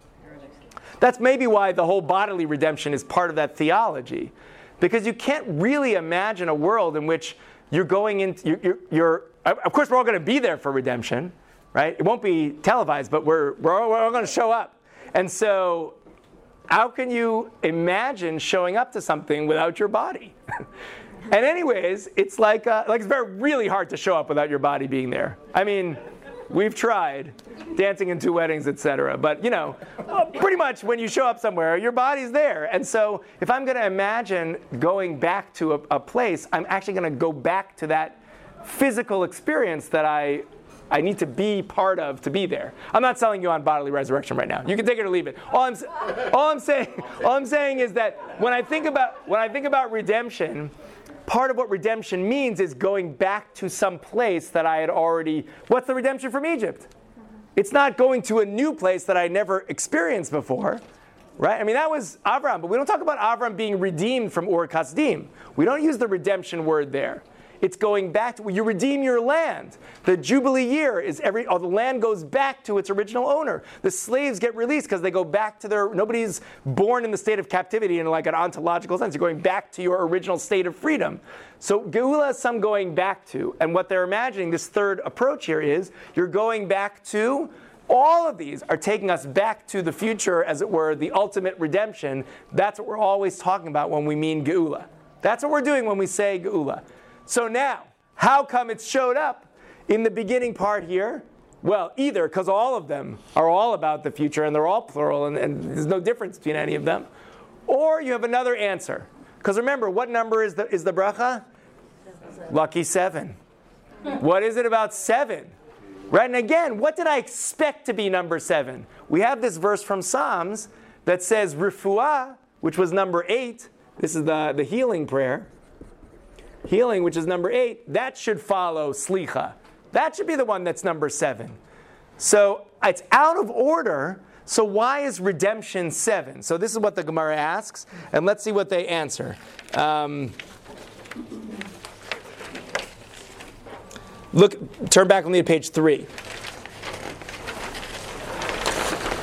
A: That's maybe why the whole bodily redemption is part of that theology. Because you can't really imagine a world in which you're going into, you're, you're, you're of course, we're all going to be there for redemption, right? It won't be televised, but we're, we're all, all going to show up. And so, how can you imagine showing up to something without your body? [laughs] and anyways, it's like, uh, like it's very really hard to show up without your body being there. I mean, We've tried dancing in two weddings, etc. But you know, pretty much when you show up somewhere, your body's there. And so if I'm going to imagine going back to a, a place, I'm actually going to go back to that physical experience that I I need to be part of to be there. I'm not selling you on bodily resurrection right now. You can take it or leave it. All I'm, all I'm saying, [laughs] all I'm saying is that when I think about when I think about redemption, part of what redemption means is going back to some place that I had already. What's the redemption from Egypt? It's not going to a new place that I never experienced before, right? I mean, that was Avram, but we don't talk about Avram being redeemed from Ur Kasdim. We don't use the redemption word there. It's going back to you redeem your land. The Jubilee year is every oh, the land goes back to its original owner. The slaves get released because they go back to their nobody's born in the state of captivity in like an ontological sense. You're going back to your original state of freedom. So Geula is some going back to. And what they're imagining, this third approach here is you're going back to all of these are taking us back to the future, as it were, the ultimate redemption. That's what we're always talking about when we mean Geula. That's what we're doing when we say Geula. So now, how come it showed up in the beginning part here? Well, either because all of them are all about the future and they're all plural and, and there's no difference between any of them. Or you have another answer. Because remember, what number is the, is the bracha? Lucky seven. What is it about seven? Right? And again, what did I expect to be number seven? We have this verse from Psalms that says refuah, which was number eight. This is the, the healing prayer healing, which is number eight, that should follow slicha. That should be the one that's number seven. So it's out of order. So why is redemption seven? So this is what the Gemara asks, and let's see what they answer. Um, look, turn back with me to page three.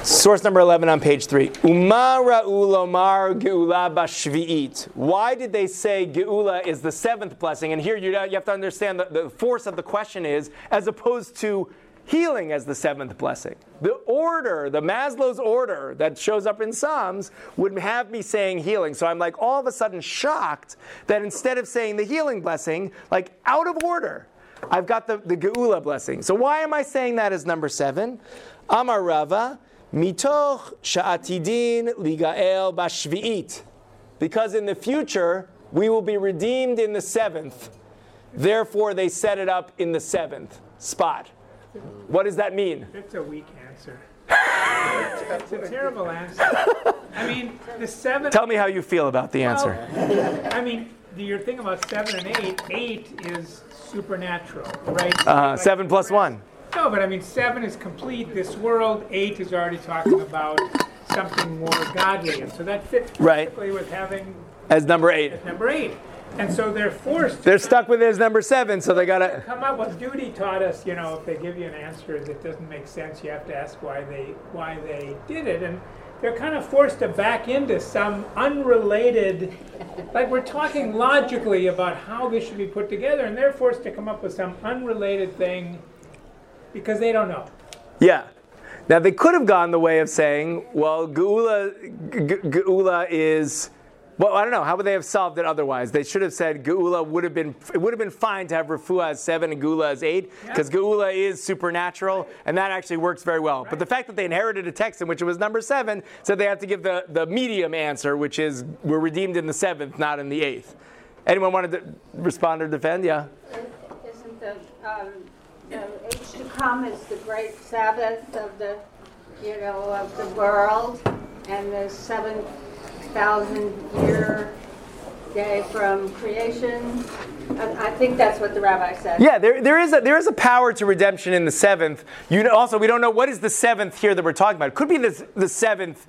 A: Source number 11 on page 3. Umara ulomar geula bashvi'it. Why did they say geula is the seventh blessing? And here you, have to understand that the force of the question is as opposed to healing as the seventh blessing. The order, the Maslow's order that shows up in Psalms would have me saying healing. So I'm like all of a sudden shocked that instead of saying the healing blessing, like out of order, I've got the, the Geula blessing. So why am I saying that as number seven? Amar Rava. Mitoch sha'atidin ligael bashvi'it. Because in the future, we will be redeemed in the seventh. Therefore, they set it up in the seventh spot. What does that mean?
E: That's a weak answer. it's a terrible answer. I mean, the seven.
A: Tell me how you feel about the answer.
E: Well, I mean, your thing about seven and eight, eight is supernatural, right?
A: Uh, like seven plus one.
E: No, but I mean, seven is complete. This world, eight is already talking about something more godly, and so that fits perfectly right. with having
A: as number eight.
E: As number eight. And so they're forced.
A: They're stuck with it as number seven, so they gotta
E: come up. with duty taught us, you know, if they give you an answer that doesn't make sense, you have to ask why they why they did it, and they're kind of forced to back into some unrelated. Like we're talking logically about how this should be put together, and they're forced to come up with some unrelated thing because they don't know.
A: Yeah. Now they could have gone the way of saying, well, Geula, Geula is. Well, I don't know. How would they have solved it otherwise? They should have said Geula would have been. It would have been fine to have Refuah as seven and Geula as eight, because yeah. Geula is supernatural, and that actually works very well. Right. But the fact that they inherited a text in which it was number seven, said they have to give the, the medium answer, which is we're redeemed in the seventh, not in the eighth. Anyone wanted to respond or defend? Yeah.
O: Isn't the um, the age to come is the great Sabbath of the, you know, of the world, and the seven thousand year day from creation. I, I think that's what the rabbi said.
A: Yeah, there, there is a there is a power to redemption in the seventh. You know, also we don't know what is the seventh here that we're talking about. It could be the the seventh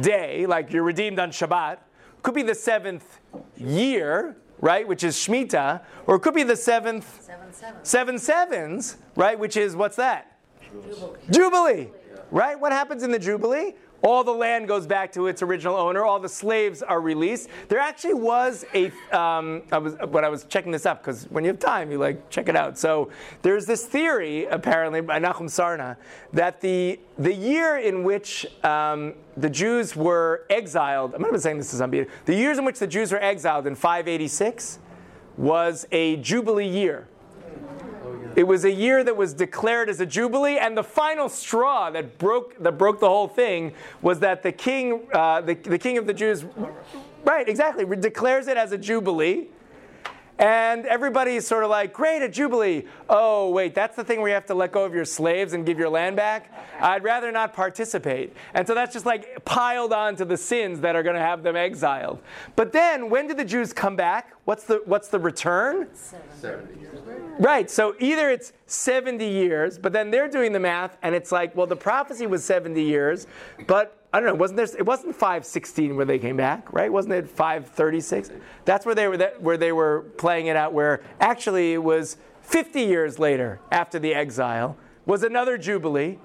A: day, like you're redeemed on Shabbat. Could be the seventh year, right, which is Shemitah, or it could be the seventh seven, seven. seven sevens, right, which is what's that? Jubilee. Jubilee. Right? What happens in the Jubilee? All the land goes back to its original owner. All the slaves are released. There actually was a. Um, I was when I was checking this up because when you have time, you like check it out. So there's this theory apparently by Nachum Sarna that the the year in which um, the Jews were exiled. I'm not even saying this is unbeatable. The years in which the Jews were exiled in 586 was a jubilee year. It was a year that was declared as a jubilee, and the final straw that broke that broke the whole thing was that the king, uh, the, the king of the Jews, right, exactly, declares it as a jubilee. And everybody's sort of like, great, a jubilee. Oh, wait, that's the thing where you have to let go of your slaves and give your land back? I'd rather not participate. And so that's just like piled on to the sins that are going to have them exiled. But then, when did the Jews come back? What's the, what's the return?
G: 70 years.
A: Right, so either it's 70 years, but then they're doing the math, and it's like, well, the prophecy was 70 years, but I don't know, wasn't there, it wasn't 516 where they came back, right? Wasn't it 536? That's where they were, where they were playing it out, where actually it was 50 years later, after the exile, was another Jubilee,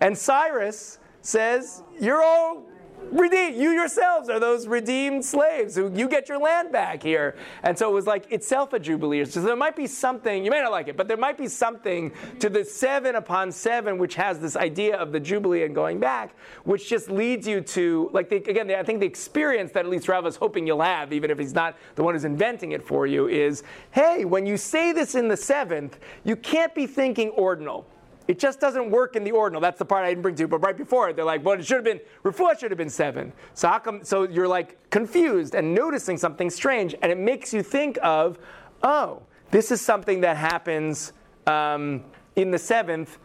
A: and Cyrus says, You're all redeemed. You yourselves are those redeemed slaves who you get your land back here. And so it was like itself a jubilee. So there might be something, you may not like it, but there might be something to the seven upon seven, which has this idea of the jubilee and going back, which just leads you to, like, the, again, the, I think the experience that at least Rav is hoping you'll have, even if he's not the one who's inventing it for you, is hey, when you say this in the seventh, you can't be thinking ordinal. It just doesn't work in the ordinal. That's the part I didn't bring to you. But right before it, they're like, well, it should have been, refuah should have been seven. So how come, so you're like confused and noticing something strange. And it makes you think of, oh, this is something that happens um, in the seventh,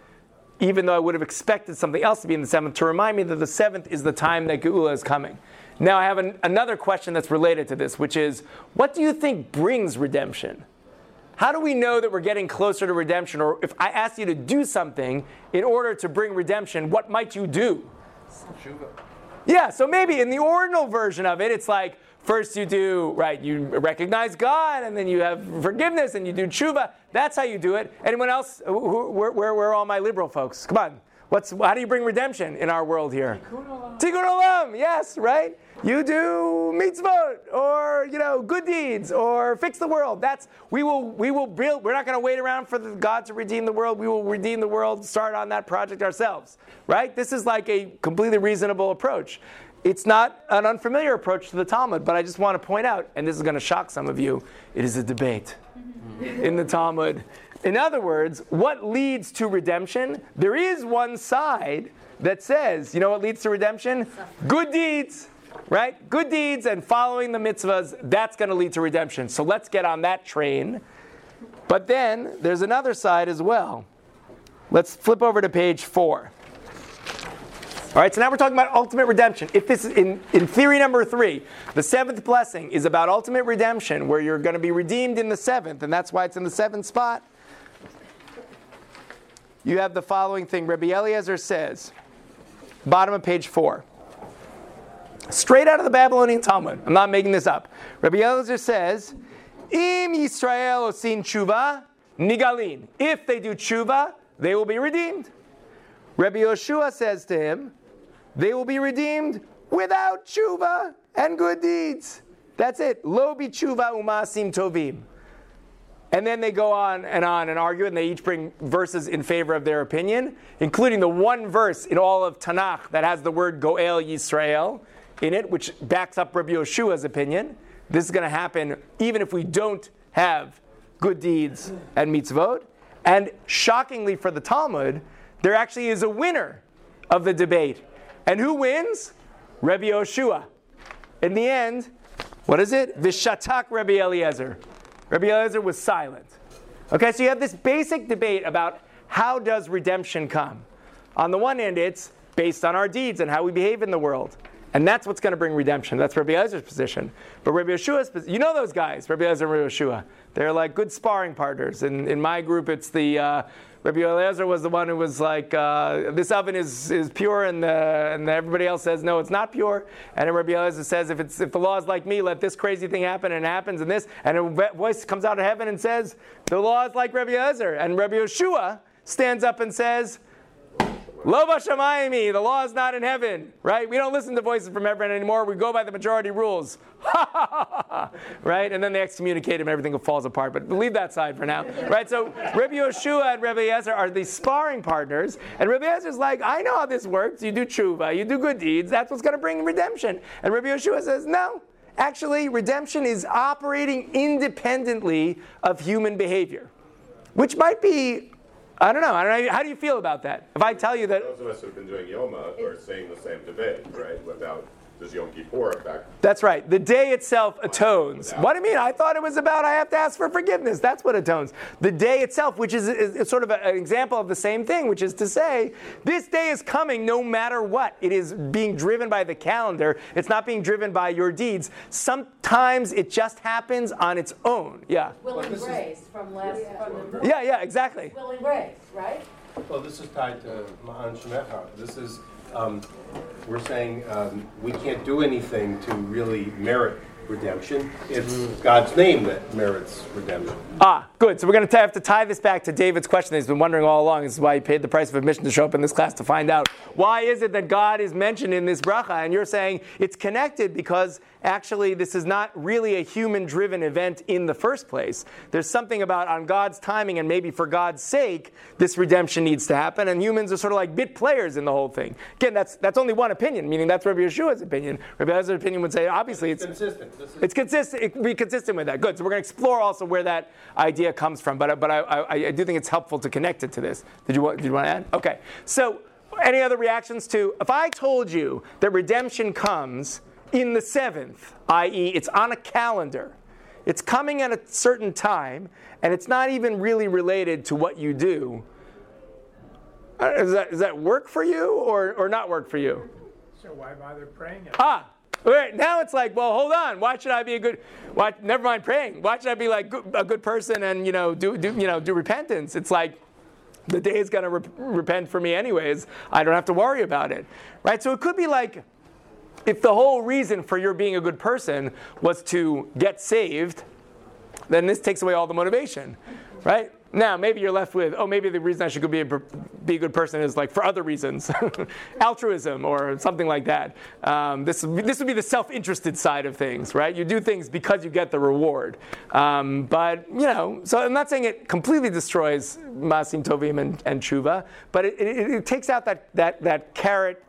A: even though I would have expected something else to be in the seventh, to remind me that the seventh is the time that Geula is coming. Now I have an, another question that's related to this, which is, what do you think brings redemption? How do we know that we're getting closer to redemption? Or if I ask you to do something in order to bring redemption, what might you do? Yeah, so maybe in the ordinal version of it, it's like first you do, right, you recognize God, and then you have forgiveness, and you do tshuva. That's how you do it. Anyone else? Where, where, where are all my liberal folks? Come on. What's, how do you bring redemption in our world here? Tikkun olam. Tikkun olam. Yes, right? You do mitzvot or you know good deeds or fix the world. That's we will we will build. We're not going to wait around for the, God to redeem the world. We will redeem the world. Start on that project ourselves. Right? This is like a completely reasonable approach. It's not an unfamiliar approach to the Talmud, but I just want to point out, and this is going to shock some of you, it is a debate [laughs] in the Talmud. In other words, what leads to redemption? There is one side that says, you know what leads to redemption? Good deeds, right? Good deeds and following the mitzvahs, that's going to lead to redemption. So let's get on that train. But then there's another side as well. Let's flip over to page four. All right, so now we're talking about ultimate redemption. If this is in, in theory number three, the seventh blessing is about ultimate redemption, where you're going to be redeemed in the seventh, and that's why it's in the seventh spot you have the following thing. Rabbi Eliezer says, bottom of page four, straight out of the Babylonian Talmud. I'm not making this up. Rabbi Eliezer says, Im Yisrael osin tshuva nigalin. If they do tshuva, they will be redeemed. Rabbi Yehoshua says to him, they will be redeemed without tshuva and good deeds. That's it. Lo bi tshuva umasim tovim. And then they go on and on and argue, and they each bring verses in favor of their opinion, including the one verse in all of Tanakh that has the word Goel Yisrael in it, which backs up Rabbi Yehoshua's opinion. This is going to happen even if we don't have good deeds and mitzvot. And shockingly for the Talmud, there actually is a winner of the debate. And who wins? Rabbi Yehoshua. In the end, what is it? Vishatak Rabbi Eliezer. Rabbi Eliezer was silent. Okay, so you have this basic debate about how does redemption come? On the one hand, it's based on our deeds and how we behave in the world. And that's what's going to bring redemption. That's Rabbi Eliezer's position. But Rabbi Yehoshua's position, you know those guys, Rabbi Eliezer and Rabbi Yehoshua. They're like good sparring partners. In, in my group, it's the uh, Rabbi Eliezer was the one who was like, uh, this oven is, is pure, and, the, and everybody else says, no, it's not pure. And then Rabbi Eliezer says, if, it's, if the law is like me, let this crazy thing happen, and it happens, and this. And a voice comes out of heaven and says, the law is like Rabbi Eliezer. And Rabbi Yehoshua stands up and says, Lo bashamayimi, the law is not in heaven, right? We don't listen to voices from heaven anymore. We go by the majority rules. [laughs] right? And then they excommunicate him, everything falls apart. But leave that side for now. Right? So Rabbi Yehoshua and Rabbi Yezer are the sparring partners. And Rabbi Yezer's like, I know how this works. You do tshuva, you do good deeds. That's what's going to bring redemption. And Rabbi Yehoshua says, no. Actually, redemption is operating independently of human behavior, which might be I don't know. I don't know. How do you feel about that? If I tell you that
M: Those of us who've been doing Yoma are saying the same debate, right? About does Yom Kippur affect
A: That's right. The day itself atones. What do you mean? I thought it was about I have to ask for forgiveness. That's what atones. The day itself, which is, is, is sort of a- an example of the same thing, which is to say, this day is coming no matter what. It is being driven by the calendar. It's not being driven by your deeds. Sometimes it just happens on its own. Yeah.
K: Will and grace from last, from.
A: Yeah, yeah, exactly.
K: Will and grace, right?
C: Well, this is tied to Ma'an Shemecha. This is, um, we're saying um, we can't do anything to really merit redemption. It's God's name that merits redemption.
A: Ah, good. So we're going to have to tie this back to David's question that he's been wondering all along. This is why he paid the price of admission to show up in this class to find out why is it that God is mentioned in this bracha, and you're saying it's connected because actually this is not really a human-driven event in the first place. There's something about on God's timing and maybe for God's sake this redemption needs to happen, and humans are sort of like bit players in the whole thing. Again, that's that's only one opinion, meaning that's Rabbi Yehoshua's opinion. Rabbi Ezra's opinion would say obviously it's
C: Consistent. This is
A: it's consistent. It be consistent with that. Good. So we're going to explore also where that idea comes from. But but I, I, I do think it's helpful to connect it to this. Did you want did you want to add? Okay. So any other reactions to if I told you that redemption comes in the seventh, i.e., it's on a calendar. It's coming at a certain time, and it's not even really related to what you do. Uh, Does that, does that work for you or, or not work for you?
E: So why bother praying it?
A: Ah, right, now it's like, well, hold on. Why should I be a good? Why, never mind praying. Why should I be like good, a good person and you know do, do you know do repentance? It's like the day is going to re- repent for me anyways. I don't have to worry about it, right? So it could be like if the whole reason for your being a good person was to get saved, then this takes away all the motivation, right? Now, maybe you're left with, oh, maybe the reason I should go be a, be a good person is like for other reasons, [laughs] altruism or something like that. Um, this, this would be the self interested side of things, right? You do things because you get the reward. Um, but, you know, so I'm not saying it completely destroys Masim Tovim and, and Tshuva, but it, it, it takes out that, that, that carrot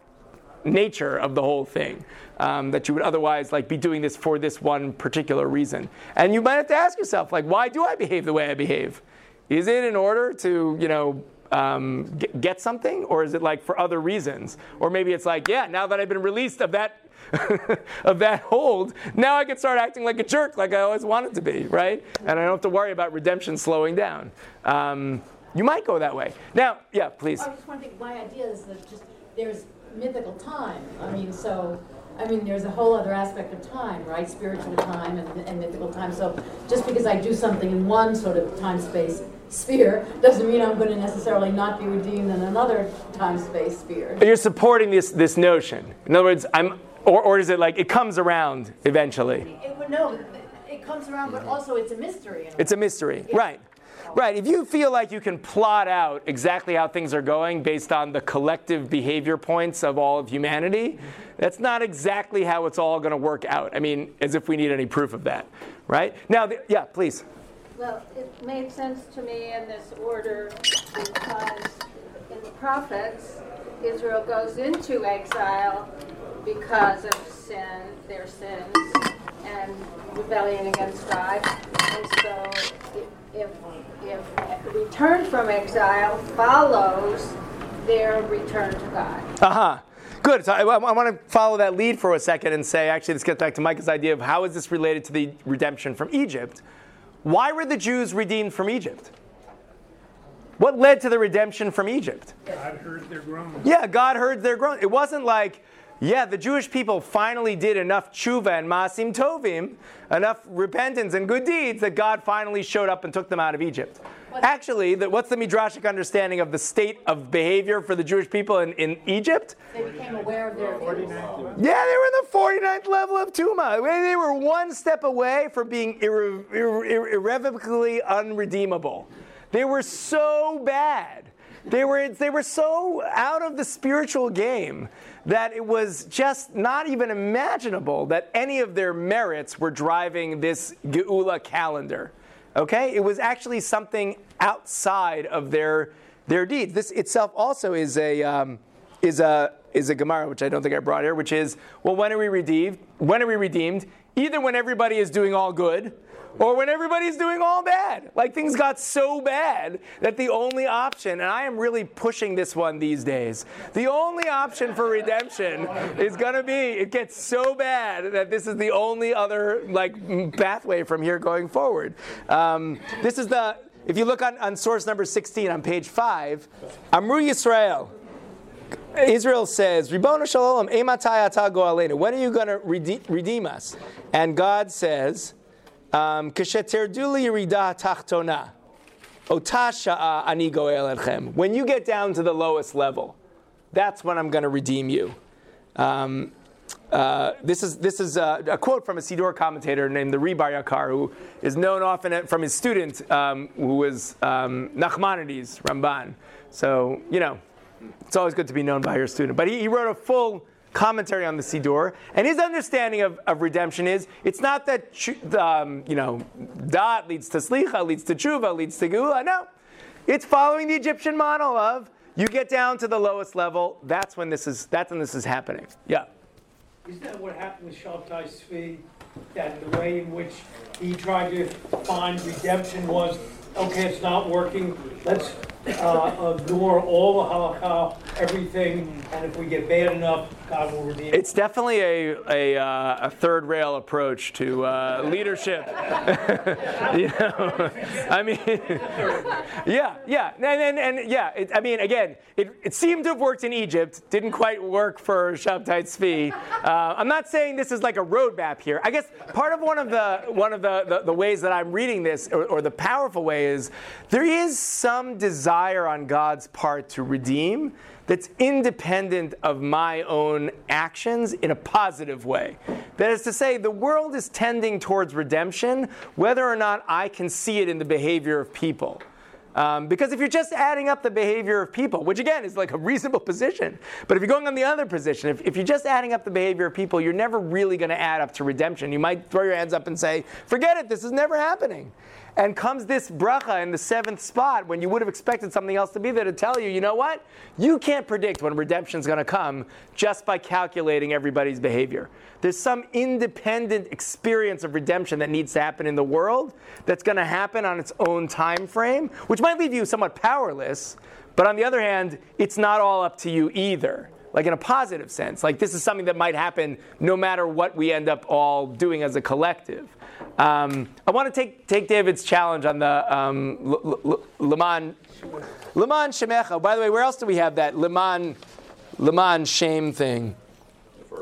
A: nature of the whole thing. Um, that you would otherwise like be doing this for this one particular reason. And you might have to ask yourself, like, why do I behave the way I behave? Is it in order to, you know, um, get, get something, or is it like for other reasons? Or maybe it's like, yeah, now that I've been released of that [laughs] of that hold, now I can start acting like a jerk, like I always wanted to be, right? And I don't have to worry about redemption slowing down. Um, you might go that way. Now, yeah, please.
K: I just want to think, my idea is that just, there's mythical time. I mean, so, I mean, there's a whole other aspect of time, right? Spiritual time and, and mythical time. So just because I do something in one sort of time space sphere doesn't mean I'm going to necessarily not be redeemed in another time space sphere.
A: You're supporting this this notion. In other words, I'm, or, or is it like it comes around eventually?
K: It would no, it comes around, but also it's a mystery.
A: It's a mystery, right? Right. If you feel like you can plot out exactly how things are going based on the collective behavior points of all of humanity, that's not exactly how it's all going to work out. I mean, as if we need any proof of that, right? Now, the, yeah, please.
O: Well, it made sense to me in this order because in the prophets, Israel goes into exile because of sin, their sins, and rebellion against God. And so if, if, if return from exile follows their return to God.
A: Uh huh. Good. So I, I want to follow that lead for a second and say, actually, this gets back to Micah's idea of how is this related to the redemption from Egypt? Why were the Jews redeemed from Egypt? What led to the redemption from Egypt?
E: God heard their groans.
A: Yeah, God heard their groan. It wasn't like, yeah, the Jewish people finally did enough tshuva and masim tovim, enough repentance and good deeds that God finally showed up and took them out of Egypt. Actually, the, what's the midrashic understanding of the state of behavior for the Jewish people in, in Egypt?
K: They became aware of their
A: Yeah, they were in the 49th level of Tuma. They they were one step away from being irre- irre- irrevocably unredeemable. They were so bad They were, they were so out of the spiritual game that it was just not even imaginable that any of their merits were driving this Geula calendar. Okay? It was actually something outside of their, their deeds. This itself also is a, um, is a, is a Gemara, which I don't think I brought here, which is, well, when are we redeemed? When are we redeemed? Either when everybody is doing all good, or when everybody's doing all bad. Like things got so bad that the only option, and I am really pushing this one these days, the only option for redemption is going to be it gets so bad that this is the only other like pathway from here going forward. Um, this is the, if you look on, on source number 16 on page 5, Amru Yisrael. Israel says, Ribbono shel Olam, Ematai ata goalenu. When are you going to redeem, redeem us? And God says, um, etchem. When you get down to the lowest level, that's when I'm going to redeem you. Um, uh, this is, this is a, a, quote from a Siddur commentator named the Rebar Yakar, who is known often from his student, um, who was um, Nachmanides Ramban. So, you know, it's always good to be known by your student. But he, he wrote a full commentary on the Siddur, and his understanding of, of redemption is it's not that um, you know dot leads to slicha, leads to tshuva, leads to geula. No, it's following the Egyptian model of you get down to the lowest level. That's when this is that's when this is happening. Yeah.
D: Isn't that what happened with Shabtai Tzvi? That the way in which he tried to find redemption was okay, it's not working. Let's uh, ignore all the halakha, everything, and if we get bad enough, God will redeem.
A: It's definitely a a, uh, a third rail approach to uh, leadership. [laughs] you know, I mean, [laughs] yeah, yeah, and and, and yeah. It, I mean, again, it, it seemed to have worked in Egypt. Didn't quite work for Shabtai Tzvi. Uh, I'm not saying this is like a roadmap here. I guess part of one of the one of the, the, the ways that I'm reading this, or, or the powerful way, is there is some desire desire on God's part to redeem that's independent of my own actions in a positive way. That is to say, the world is tending towards redemption, whether or not I can see it in the behavior of people. Um, because if you're just adding up the behavior of people, which again is like a reasonable position, but if you're going on the other position, if, if you're just adding up the behavior of people, you're never really going to add up to redemption. You might throw your hands up and say, forget it, this is never happening. And comes this bracha in the seventh spot when you would have expected something else to be there to tell you, you know what? You can't predict when redemption is going to come just by calculating everybody's behavior. There's some independent experience of redemption that needs to happen in the world that's going to happen on its own time frame, which might leave you somewhat powerless. But on the other hand, it's not all up to you either like in a positive sense. Like this is something that might happen no matter what we end up all doing as a collective. Um, I want to take, take David's challenge on the um, Leman Leman Shemecha. By the way, where else do we have that Leman Leman shame thing?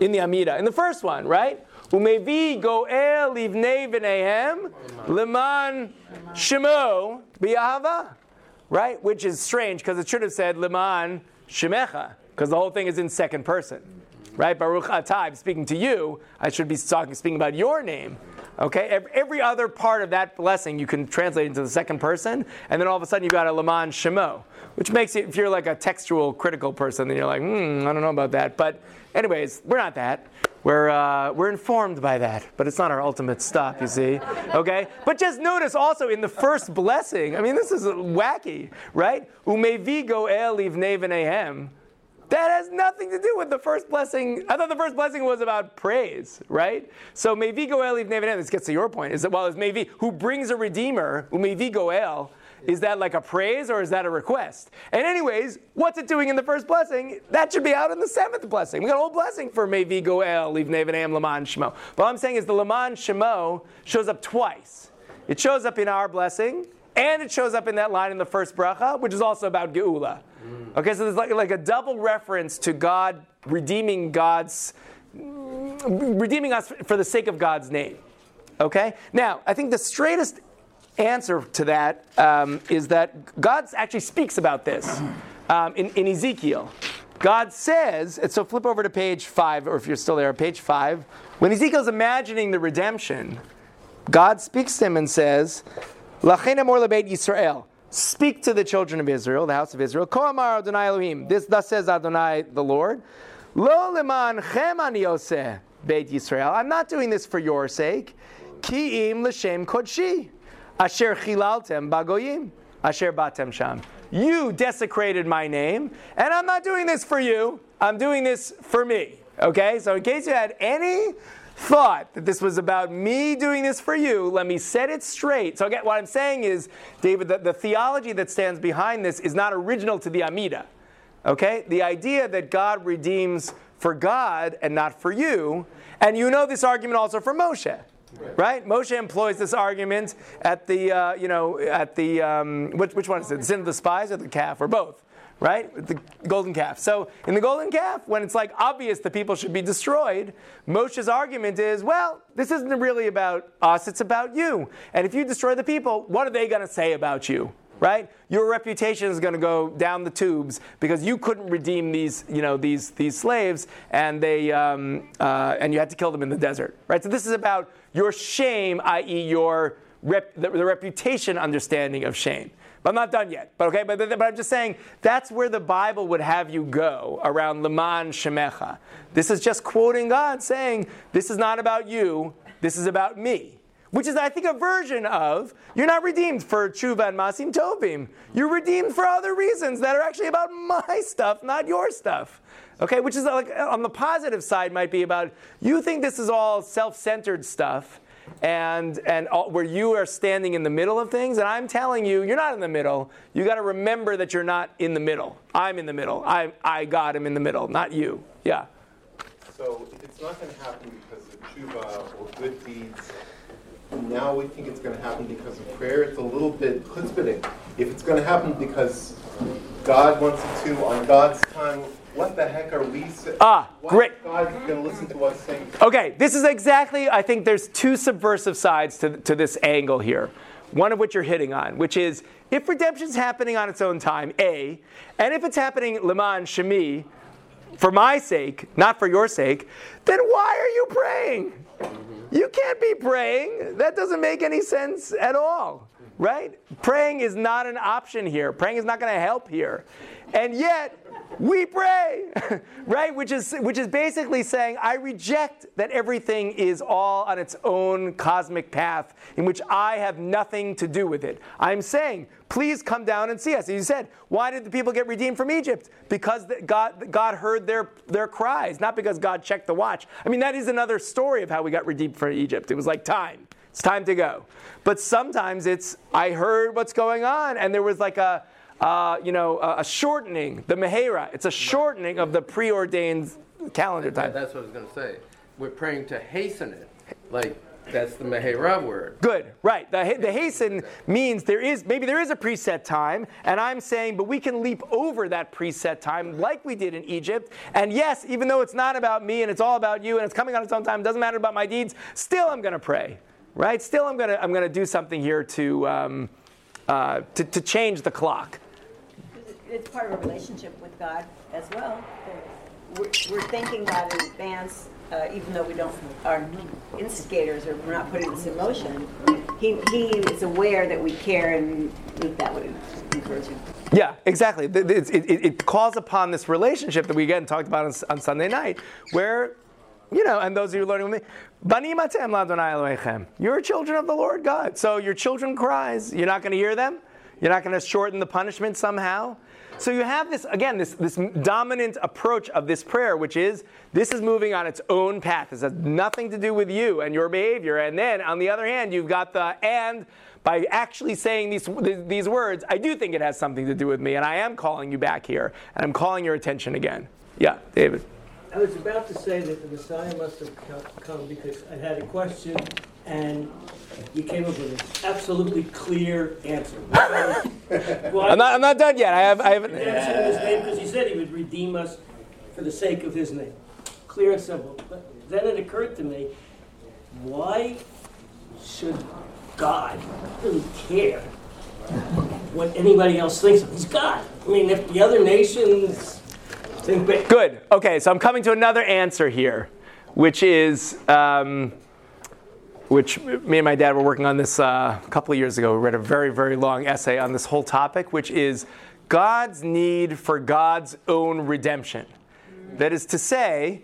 A: In the Amida, in the first one, right? Umevi goel livnei leman shemo biyahava, right? Which is strange because it should have said leman shemecha because the whole thing is in second person, right? Baruch atah, I'm speaking to you. I should be talking, speaking about your name. Okay, every other part of that blessing you can translate into the second person, and then all of a sudden you've got a Laman Shemo, which makes it, if you're like a textual critical person, then you're like, hmm, I don't know about that. But, anyways, we're not that. We're, uh, we're informed by that, but it's not our ultimate stop, you see. Okay? But just notice also in the first blessing, I mean, this is wacky, right? Umevi goel ivnei that has nothing to do with the first blessing. I thought the first blessing was about praise, right? So Mevi Goel Nevanem, this gets to your point, is that well, is Mevi who brings a redeemer, Mevi Goel, is that like a praise or is that a request? And anyways, what's it doing in the first blessing? That should be out in the seventh blessing. We got a whole blessing for Mevi Goel, Leave Nevanem, Laman Shemo. But I'm saying is the Laman Shemo shows up twice. It shows up in our blessing, and it shows up in that line in the first bracha, which is also about Geula. Okay, so there's like, like a double reference to God redeeming God's, redeeming us for the sake of God's name. Okay? Now, I think the straightest answer to that um, is that God actually speaks about this um, in, in Ezekiel. God says, and so flip over to page five, or if you're still there, page five. When Ezekiel's imagining the redemption, God speaks to him and says, Lachem Amor Lebeit Yisrael. Speak to the children of Israel, the house of Israel. Ko amar Adonai Elohim. This thus says Adonai the Lord. Lo leman chem ani yoseh Beit Yisrael. I'm not doing this for your sake. Ki im l'shem kodshi. Asher chilaltem bagoyim. Asher batem sham. You desecrated my name, and I'm not doing this for you. I'm doing this for me. Okay? So in case you had any thought that this was about me doing this for you, let me set it straight. So again, what I'm saying is, David, the, the theology that stands behind this is not original to the Amida. Okay? The idea that God redeems for God and not for you. And you know this argument also for Moshe. Right. Moshe employs this argument at the, uh, you know, at the, um, which, which one is it? The sin of the spies or the calf or both? Right? The golden calf. So in the golden calf, when it's like obvious the people should be destroyed, Moshe's argument is, well, this isn't really about us, it's about you. And if you destroy the people, what are they going to say about you? Right? Your reputation is going to go down the tubes because you couldn't redeem these, you know, these, these slaves, and they, um, uh, and you had to kill them in the desert. Right? So this is about your shame, i.e., your rep, the, the reputation understanding of shame. But I'm not done yet. But okay, but, but I'm just saying that's where the Bible would have you go around Leman Shemecha. This is just quoting God saying, This is not about you, this is about me. Which is, I think, a version of you're not redeemed for tshuva and masim tovim. You're redeemed for other reasons that are actually about my stuff, not your stuff. Okay, which is like on the positive side might be about you think this is all self-centered stuff, and and all, where you are standing in the middle of things and i'm telling you you're not in the middle. You got to remember that you're not in the middle. I'm in the middle. I i god am in the middle not you. Yeah.
H: So it's not going to happen because of tshuva or good deeds. Now we think it's going to happen because of prayer. It's a little bit chutzpahdik if it's going to happen because god wants it to on god's time what the heck are we saying?
A: Ah, great.
H: God's going to listen to us saying.
A: Okay, this is exactly, I think there's two subversive sides to, to this angle here. One of which you're hitting on, which is if redemption's happening on its own time, A, and if it's happening Leman Shemi, for my sake, not for your sake, then why are you praying? You can't be praying. That doesn't make any sense at all, right? Praying is not an option here. Praying is not going to help here. And yet, we pray, [laughs] right? Which is, which is basically saying, I reject that everything is all on its own cosmic path in which I have nothing to do with it. I'm saying, please come down and see us. You said, why did the people get redeemed from Egypt? Because God, God heard their, their cries, not because God checked the watch. I mean, that is another story of how we got redeemed from Egypt. It was like time. It's time to go. But sometimes it's, I heard what's going on, and there was like a, uh, you know, a, a, shortening, the Mehera. It's a shortening of the preordained calendar time.
L: That's what I was going to say. We're praying to hasten it. Like, that's the Mehera word.
A: Good, right. The, the hasten means there is, maybe there is a preset time, and I'm saying, but we can leap over that preset time like we did in Egypt. And yes, even though it's not about me and it's all about you and it's coming on its own time, doesn't matter about my deeds, still I'm going to pray, right? Still I'm going to I'm to do something here to, um, uh, to, to change the clock
J: it's part of a relationship with God as well. We're, we're thinking that in advance, uh, even though we don't are instigators or we're not putting this in motion. He, he is aware that we care, and that would encourage him.
A: Yeah, exactly. It, it, it, it, calls upon this relationship that we again talked about on, on Sunday night, where you know, and those of you learning with me, you're children of the Lord God. So your children cries, you're not going to hear them. You're not going to shorten the punishment somehow. So you have this, again, this, this dominant approach of this prayer, which is this is moving on its own path. This has nothing to do with you and your behavior. And then on the other hand, you've got the and by actually saying these, these words, I do think it has something to do with me, and I am calling you back here, and I'm calling your attention again. Yeah, David.
D: I was about to say that the Messiah must have come because I had a question and you came up with an absolutely clear answer.
A: well, [laughs] I'm, not, I'm not done yet. I have. I haven't.
D: Redemption His name because He said He would redeem us for the sake of His name. Clear and simple. But then it occurred to me, why should God really care what anybody else thinks of? He's God. I mean, if the other nations think.
A: Good. Okay, so I'm coming to another answer here, which is. Um, which me and my dad were working on this uh, a couple of years ago. We read a very, very long essay on this whole topic, which is God's need for God's own redemption. That is to say,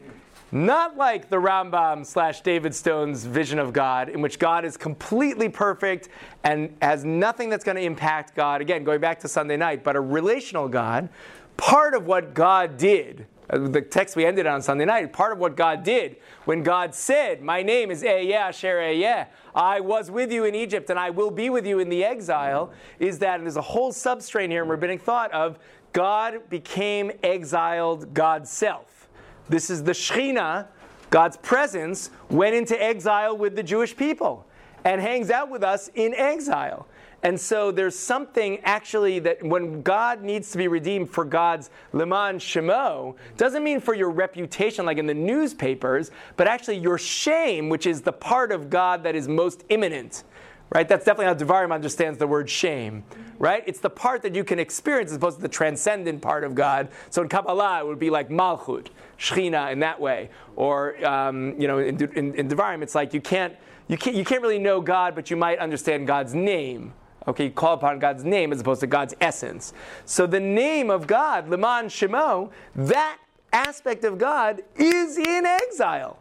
A: not like the Rambam slash David Stone's vision of God, in which God is completely perfect and has nothing that's going to impact God. Again, going back to Sunday night, but a relational God. Part of what God did Uh, the text we ended on Sunday night, part of what God did when God said, My name is Ehyeh Asher Ehyeh, I was with you in Egypt and I will be with you in the exile, is that there's a whole substrain here in rabbinic thought of God became exiled God's self. This is the Shekhinah, God's presence, went into exile with the Jewish people and hangs out with us in exile. And so there's something actually that when God needs to be redeemed for God's Leman Shemo, doesn't mean for your reputation like in the newspapers, but actually your shame, which is the part of God that is most immanent. Right? That's definitely how Devarim understands the word shame. Right? It's the part that you can experience as opposed to the transcendent part of God. So in Kabbalah, it would be like Malchut, Shechina in that way. Or, um, you know, in, in, in Devarim, it's like you can't, you, can't, you can't really know God, but you might understand God's name. Okay, you call upon God's name as opposed to God's essence. So the name of God, Leman Shemo, that aspect of God is in exile,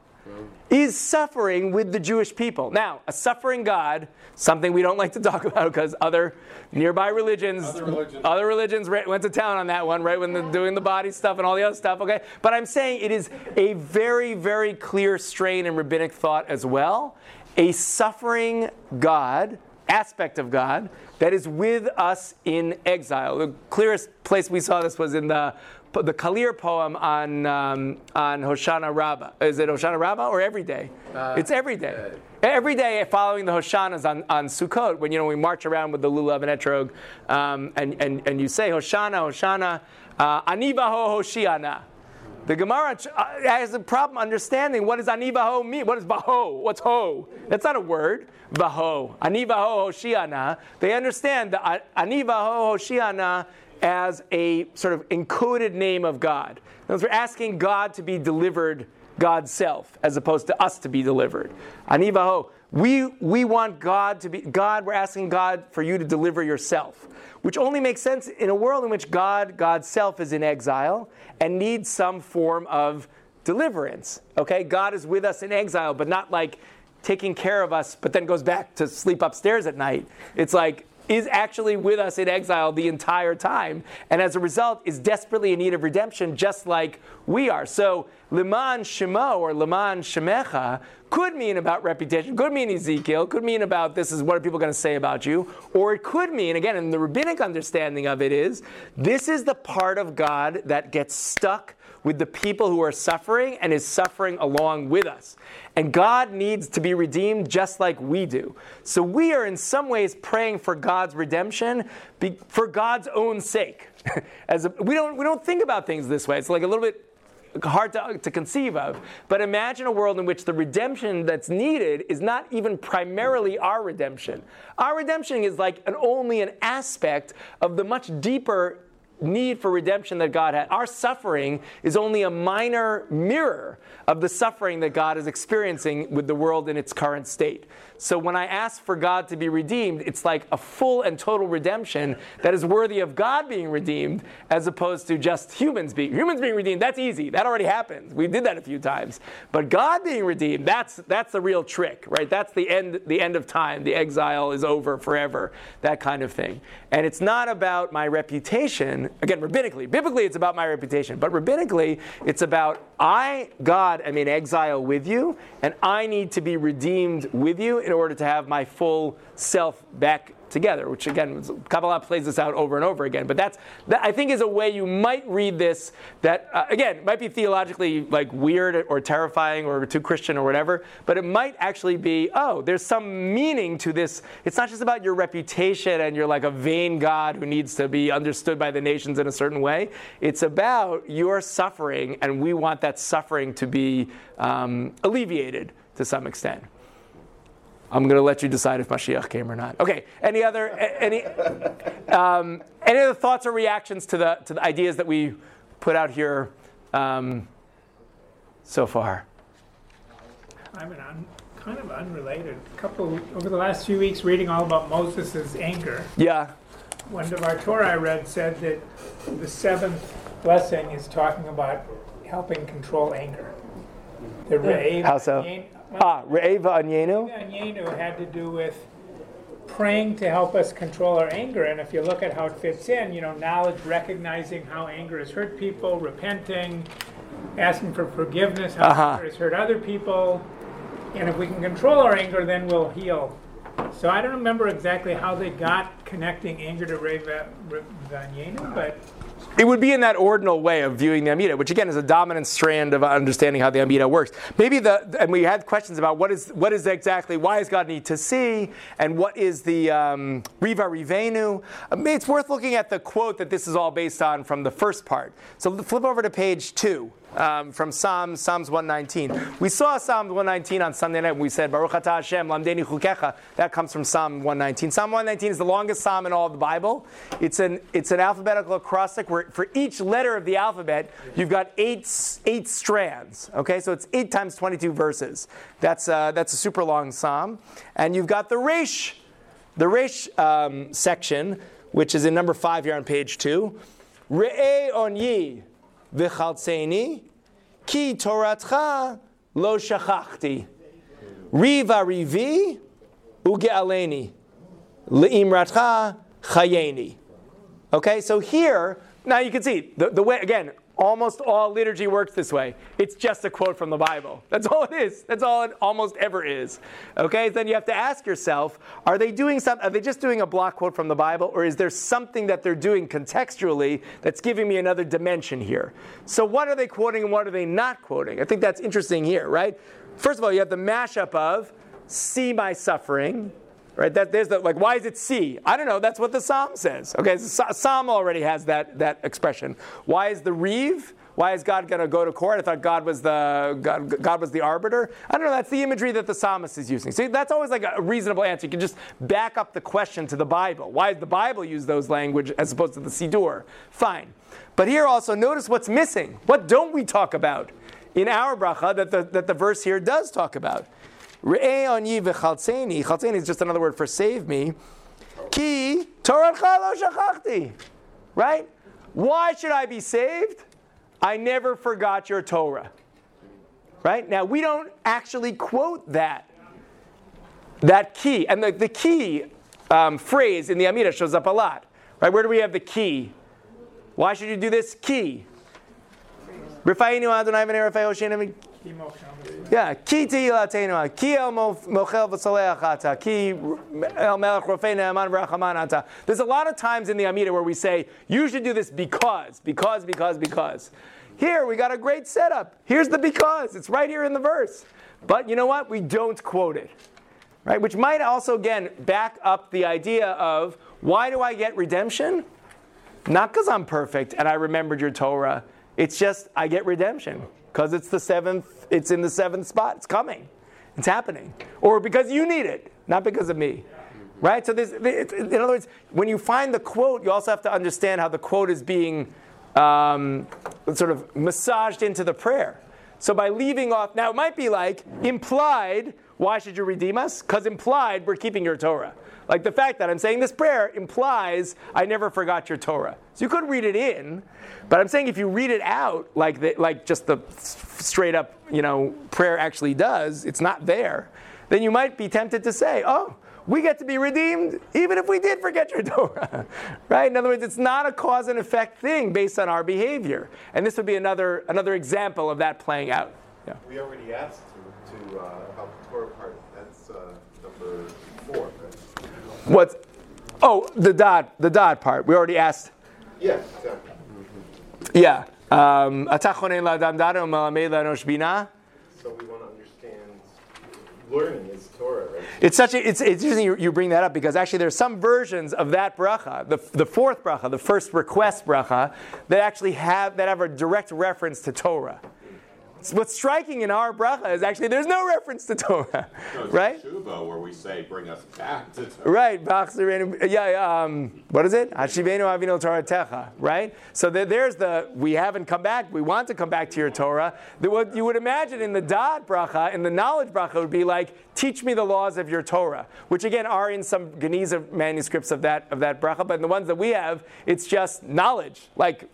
A: is suffering with the Jewish people. Now, a suffering God, something we don't like to talk [laughs] about because other nearby religions, other religions, other religions went to town on that one, right? When they're doing the body stuff and all the other stuff, okay? But I'm saying it is a very, very clear strain in rabbinic thought as well. A suffering God aspect of God that is with us in exile. The clearest place we saw this was in the the Kalir poem on um, on Hoshana Rabbah. Is it Hoshana Rabbah or every day? Uh, it's every day. Uh, every day following the Hoshanas on, on Sukkot, when you know we march around with the lulav and etrog, um, and, and, and you say Hoshana, Hoshana, uh, Anivaho Hoshiana. The Gemara uh, has a problem understanding what does anivaho mean. What is baho? What's ho? That's not a word. Baho. Anivaho hoshiana. They understand the anivaho hoshiana as a sort of encoded name of God. Words, we're asking God to be delivered God's self, as opposed to us to be delivered. Anivaho. We, we want God to be, God, we're asking God for you to deliver yourself, which only makes sense in a world in which God, God's self, is in exile and needs some form of deliverance. Okay? God is with us in exile, but not like taking care of us, but then goes back to sleep upstairs at night. It's like is actually with us in exile the entire time, and as a result is desperately in need of redemption, just like we are. So, Leman Shemo or Leman Shemecha could mean about reputation, could mean Ezekiel, could mean about this is what are people going to say about you, or it could mean, again, in the rabbinic understanding of it is, this is the part of God that gets stuck with the people who are suffering and is suffering along with us. And God needs to be redeemed just like we do. So we are in some ways praying for God's redemption for God's own sake. [laughs] As a, we, don't, we don't think about things this way. It's like a little bit hard to, to conceive of. But imagine a world in which the redemption that's needed is not even primarily our redemption. Our redemption is like an, only an aspect of the much deeper need for redemption that God had. Our suffering is only a minor mirror of the suffering that God is experiencing with the world in its current state. So when I ask for God to be redeemed, it's like a full and total redemption that is worthy of God being redeemed as opposed to just humans being humans being redeemed. That's easy. That already happens. We did that a few times. But God being redeemed, that's that's the real trick, right? That's the end the end of time. The exile is over forever. That kind of thing. And it's not about my reputation. Again, rabbinically, biblically it's about my reputation, but rabbinically it's about I God am in exile with you and I need to be redeemed with you in order to have my full self back together, which again, Kabbalah plays this out over and over again. But that's, that I think, is a way you might read this that, uh, again, might be theologically like weird or terrifying or too Christian or whatever, but it might actually be, oh, there's some meaning to this. It's not just about your reputation and you're like a vain God who needs to be understood by the nations in a certain way. It's about your suffering, and we want that suffering to be um, alleviated to some extent. I'm going to let you decide if Mashiach came or not. Okay. Any other any um, any other thoughts or reactions to the to the ideas that we put out here um, so far?
E: I'm an kind of unrelated. A couple over the last few weeks, reading all about Moses' anger.
A: Yeah.
E: One of our Torah I read said that the seventh blessing is talking about helping control anger. The Re'ev
A: How so? Ah, Re'eva Anyenu.
E: Anyenu had to do with praying to help us control our anger. And if you look at how it fits in, you know, knowledge, recognizing how anger has hurt people, repenting, asking for forgiveness, how
A: Uh-huh.
E: anger has hurt other people. And if we can control our anger, then we'll heal. So I don't remember exactly how they got connecting anger to Reva Vanyenu, but
A: It would be in that ordinal way of viewing the Amida, which again is a dominant strand of understanding how the Amida works. Maybe the and we had questions about what is what is exactly why does God need to see and what is the um, Riva Rivenu. It's worth looking at the quote that this is all based on from the first part. So flip over to page two. Um, from Psalms, Psalms 119. We saw Psalm 119 on Sunday night when we said, Baruch atah Hashem, lamdeni chukecha. That comes from Psalm 119. Psalm 119 is the longest psalm in all of the Bible. It's an, it's an alphabetical acrostic where for each letter of the alphabet, you've got eight, eight strands. Okay, so it's 8 times 22 verses. That's, uh, that's a super long psalm. And you've got the Resh, the Resh um, section, which is in number 5 here on page 2. Re'e onyi v'chaltzeni ki toratcha lo shachachti. Riva rivi uge'aleni le'imratcha chayeni. Okay, so here, now you can see, the, the way, again, almost all liturgy works this way. It's just a quote from the Bible. That's all it is. That's all it almost ever is. Okay, then you have to ask yourself, are they doing something, are they just doing a block quote from the Bible, or is there something that they're doing contextually that's giving me another dimension here? So what are they quoting and what are they not quoting? I think that's interesting here, right? First of all, you have the mashup of see my suffering, right? That there's the like, why is it see? I don't know. That's what the psalm says. Okay, so psalm already has that that expression. Why is the reeve? Why is God going to go to court? I thought God was the God, God was the arbiter. I don't know. That's the imagery that the psalmist is using. See, that's always like a reasonable answer. You can just back up the question to the Bible. Why does the Bible use those language as opposed to the Siddur? Fine. But here also notice what's missing. What don't we talk about in our bracha that the, that the verse here does talk about? Re'e on yi v'chaltzeni. Chaltzeni is just another word for save me. Ki Torah lo shachachti. Right? Why should I be saved? I never forgot your Torah. Right? Now, we don't actually quote that. That key. And the, the key um, phrase in the Amida shows up a lot. Right? Where do we have the key? Why should you do this? Key. Yeah, ki tilatenu, ki el mochel v'saleach ata, ki el melech rofei ne'aman v'rachaman ata. There's a lot of times in the Amida where we say, you should do this because, because, because, because. Here, we got a great setup. Here's the because. It's right here in the verse. But you know what? We don't quote it. Right? Which might also, again, back up the idea of why do I get redemption? Not because I'm perfect and I remembered your Torah. It's just I get redemption because it's the seventh, it's in the seventh spot. It's coming. It's happening. Or because you need it, not because of me. Right? So there's, in other words, when you find the quote, you also have to understand how the quote is being um, sort of massaged into the prayer. So by leaving off, now it might be like implied, why should you redeem us? Because implied, we're keeping your Torah. Like the fact that I'm saying this prayer implies I never forgot your Torah. So you could read it in, but I'm saying if you read it out like the, like just the straight up you know prayer actually does, it's not there. Then you might be tempted to say, oh, we get to be redeemed even if we did forget your [laughs] Torah, right? In other words, it's not a cause and effect thing based on our behavior, and this would be another another example of that playing out. Yeah.
H: We already asked to, to uh, about the Torah part. That's uh, number four. Right?
A: What's oh the dot the dot part? We already asked.
H: Yeah, exactly.
A: Yeah. Um, Atachonen la'adam dada u'melamed la'anosh bina.
H: So we want to understand learning is Torah, right?
A: It's such a, it's, it's interesting you, you bring that up because actually there's some versions of that bracha, the, the fourth bracha, the first request bracha, that actually have that have a direct reference to Torah. What's striking in our bracha is actually there's no reference to Torah,
M: No, it's
A: right?
M: Shuba, where we say, bring us back to Torah.
A: Right, yeah, yeah, um, what is it? Hashivenu avinu Torah techa, right? So there, there's the, we haven't come back, we want to come back to your Torah. The, what you would imagine in the dot bracha, in the knowledge bracha would be like, teach me the laws of your Torah, which again are in some Geniza manuscripts of that, of that bracha, but in the ones that we have, it's just knowledge, like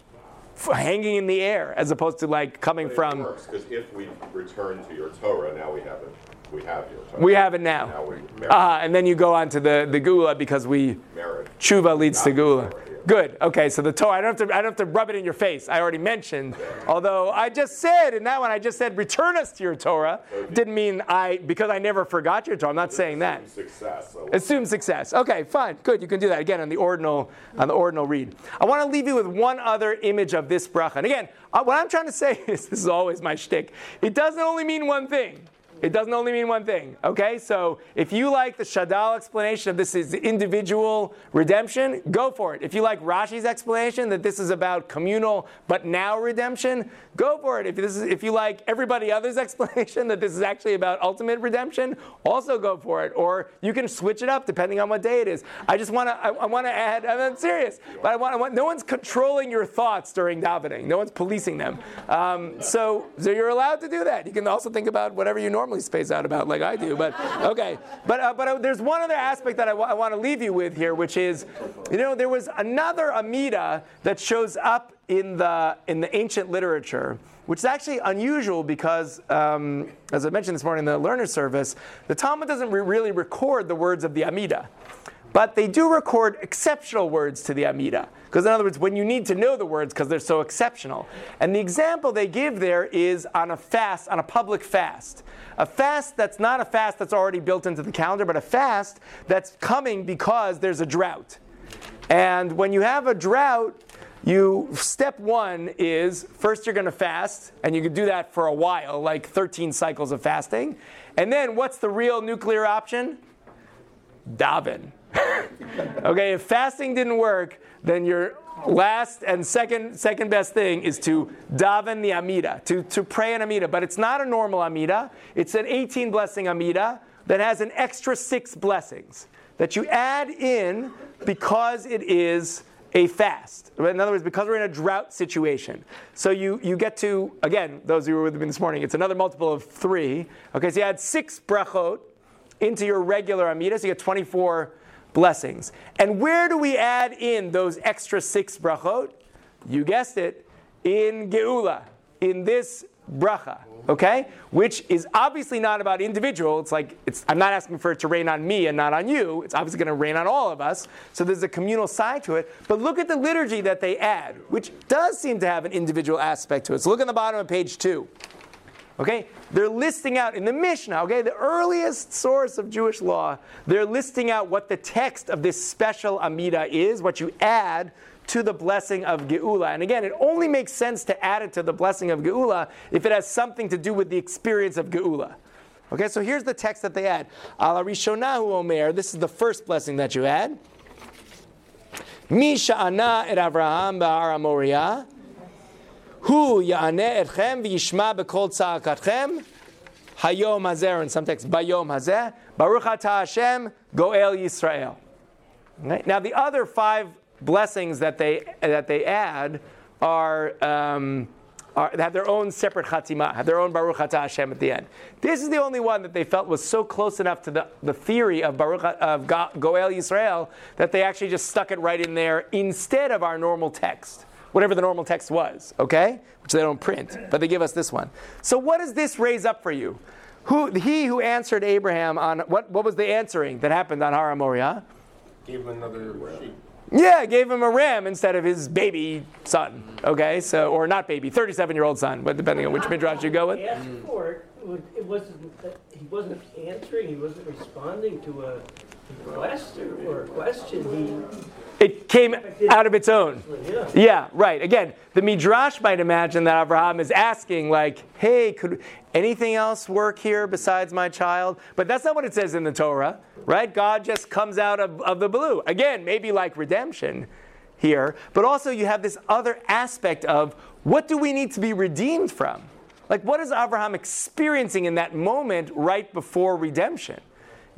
A: hanging in the air, as opposed to like coming from,
M: works, because if we return to your Torah, now we have it, we have your Torah.
A: we have it now.
M: Now merit.
A: Uh, and then you go on to the, the Geula because we,
M: merit.
A: Tshuva leads to Geula. Good. Okay, so the Torah, I don't, have to, I don't have to rub it in your face. I already mentioned. Although I just said, in that one, I just said, return us to your Torah. Didn't mean I, because I never forgot your Torah. I'm not saying that.
M: Assume success.
A: Assume success. Okay, fine, good. You can do that again on the ordinal on the ordinal read. I want to leave you with one other image of this bracha. And again, uh, what I'm trying to say [laughs] is this is always my shtick. It doesn't only mean one thing. It doesn't only mean one thing. Okay, so if you like the Shadal explanation of this is individual redemption, go for it. If you like Rashi's explanation that this is about communal but now redemption, go for it. If this is if you like everybody other's [laughs] explanation that this is actually about ultimate redemption, also go for it. Or you can switch it up depending on what day it is. I just want to I, I want to add. I'm serious, but I want, I want no one's controlling your thoughts during davening. No one's policing them. Um, so so you're allowed to do that. You can also think about whatever you normally space out about, like I do. But okay. But uh, but uh, there's one other aspect that I want to leave you with here, which is, you know, there was another Amida that shows up in the in the ancient literature, which is actually unusual because, um, as I mentioned this morning in the learner service, the Talmud doesn't re- really record the words of the Amida. But they do record exceptional words to the Amida. Because, in other words, when you need to know the words because they're so exceptional. And the example they give there is on a fast, on a public fast. A fast that's not a fast that's already built into the calendar, but a fast that's coming because there's a drought. And when you have a drought, you step one is first you're going to fast, and you can do that for a while, like 13 cycles of fasting. And then what's the real nuclear option? Daven. Okay, if fasting didn't work, then your last and second second best thing is to daven the Amida, to, to pray an Amida. But it's not a normal Amida, it's an 18 blessing Amida that has an extra six blessings that you add in because it is a fast. In other words, because we're in a drought situation. So you, you get to, again, those who were with me this morning, it's another multiple of three. Okay, so you add six brachot into your regular Amida, so you get 24 blessings. And where do we add in those extra six brachot? You guessed it, in Geula, in this bracha, okay? Which is obviously not about individual. It's like, it's, I'm not asking for it to rain on me and not on you. It's obviously going to rain on all of us. So there's a communal side to it. But look at the liturgy that they add, which does seem to have an individual aspect to it. So look at the bottom of page two. Okay? They're listing out in the Mishnah, okay, the earliest source of Jewish law, they're listing out what the text of this special Amida is, what you add to the blessing of Geula. And again, it only makes sense to add it to the blessing of Geula if it has something to do with the experience of Geula. Okay, so here's the text that they add. Ala Rishonahu Omer, this is the first blessing that you add. Mi sha'ana et Avraham ba'ar Moriah. Hu ya'aneh etchem v'yishma b'kol tza'akatchem. Hayom hazer, in some texts, bayom hazer. Baruch atah Hashem, goel Yisrael. Okay? Now the other five blessings that they, that they add are, um, are, have their own separate chatima, have their own Baruch atah Hashem at the end. This is the only one that they felt was so close enough to the, the theory of Baruch of Go- Goel Yisrael that they actually just stuck it right in there instead of our normal text whatever the normal text was, okay? Which they don't print, but they give us this one. So what does this raise up for you? Who, he who answered Abraham on what, what was the answering that happened on Har Moriah?
C: Gave him another sheep.
A: Yeah, gave him a ram instead of his baby son. Okay, so or not baby, 37 year old son, but depending on which midrash you go with.
P: He asked for it, it was- it wasn't, he wasn't answering, he wasn't responding to a request or, or a question,
A: It came out of its own.
P: yeah.
A: Right. Again, the midrash might imagine that Abraham is asking, like, "Hey, could anything else work here besides my child?" But that's not what it says in the Torah, right? God just comes out of, of the blue. Again, maybe like redemption here, but also you have this other aspect of what do we need to be redeemed from? Like, what is Abraham experiencing in that moment right before redemption?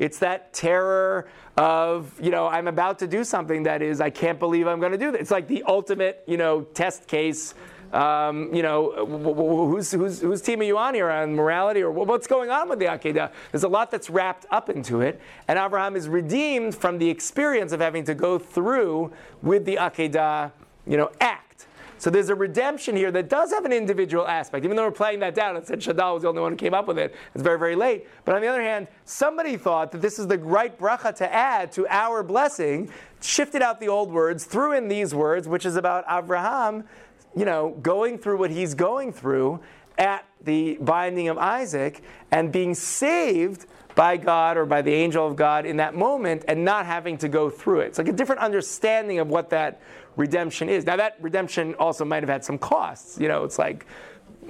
A: It's that terror of, you know, I'm about to do something that is, I can't believe I'm going to do this. It's like the ultimate, you know, test case. Um, you know, who's, whose, whose team are you on here on morality or what's going on with the Akedah? There's a lot that's wrapped up into it. And Abraham is redeemed from the experience of having to go through with the Akedah, you know, act. So there's a redemption here that does have an individual aspect. Even though we're playing that down and said Shadal was the only one who came up with it, it's very, very late. But on the other hand, somebody thought that this is the right bracha to add to our blessing, shifted out the old words, threw in these words, which is about Abraham, you know, going through what he's going through at the binding of Isaac and being saved by God or by the angel of God in that moment and not having to go through it. It's like a different understanding of what that redemption is. Now, that redemption also might have had some costs. You know, it's like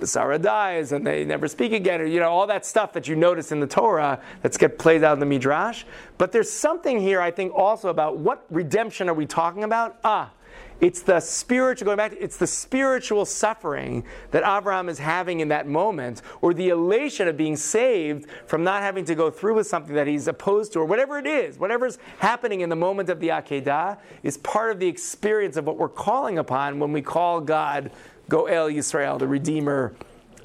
A: Sarah dies and they never speak again, or you know, all that stuff that you notice in the Torah that's get played out in the Midrash. But there's something here, I think, also about what redemption are we talking about? Ah, it's the spiritual, going back, it's the spiritual suffering that Abraham is having in that moment, or the elation of being saved from not having to go through with something that he's opposed to, or whatever it is, whatever's happening in the moment of the Akedah, is part of the experience of what we're calling upon when we call God Goel Yisrael, the Redeemer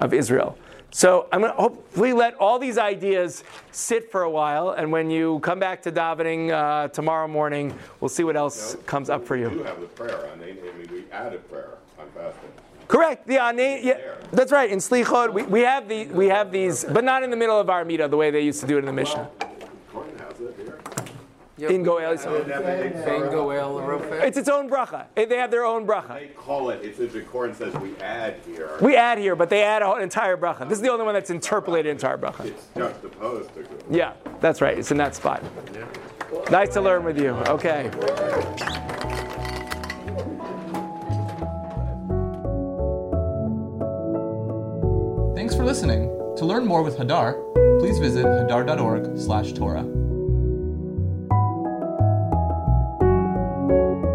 A: of Israel. So I'm going to hopefully let all these ideas sit for a while, and when you come back to davening uh, tomorrow morning, we'll see what else no, comes up for you.
M: We do have the prayer. I mean, we added prayer on fasting.
A: Correct. The Yeah, yeah, that's right. In Slichot, we, we have the we have these, but not in the middle of our Amida the way they used to do it in the Mishnah. In Goel. It's its own bracha. They have their own bracha.
M: They call it, it's the Koran says we add here.
A: We add here, but they add an entire bracha. This is the only one that's interpolated entire bracha.
M: It's juxtaposed to
A: Yeah, that's right. It's in that spot. Nice to learn with you. Okay.
Q: Thanks for listening. To learn more with Hadar, please visit hadar.org/torah. Thank you.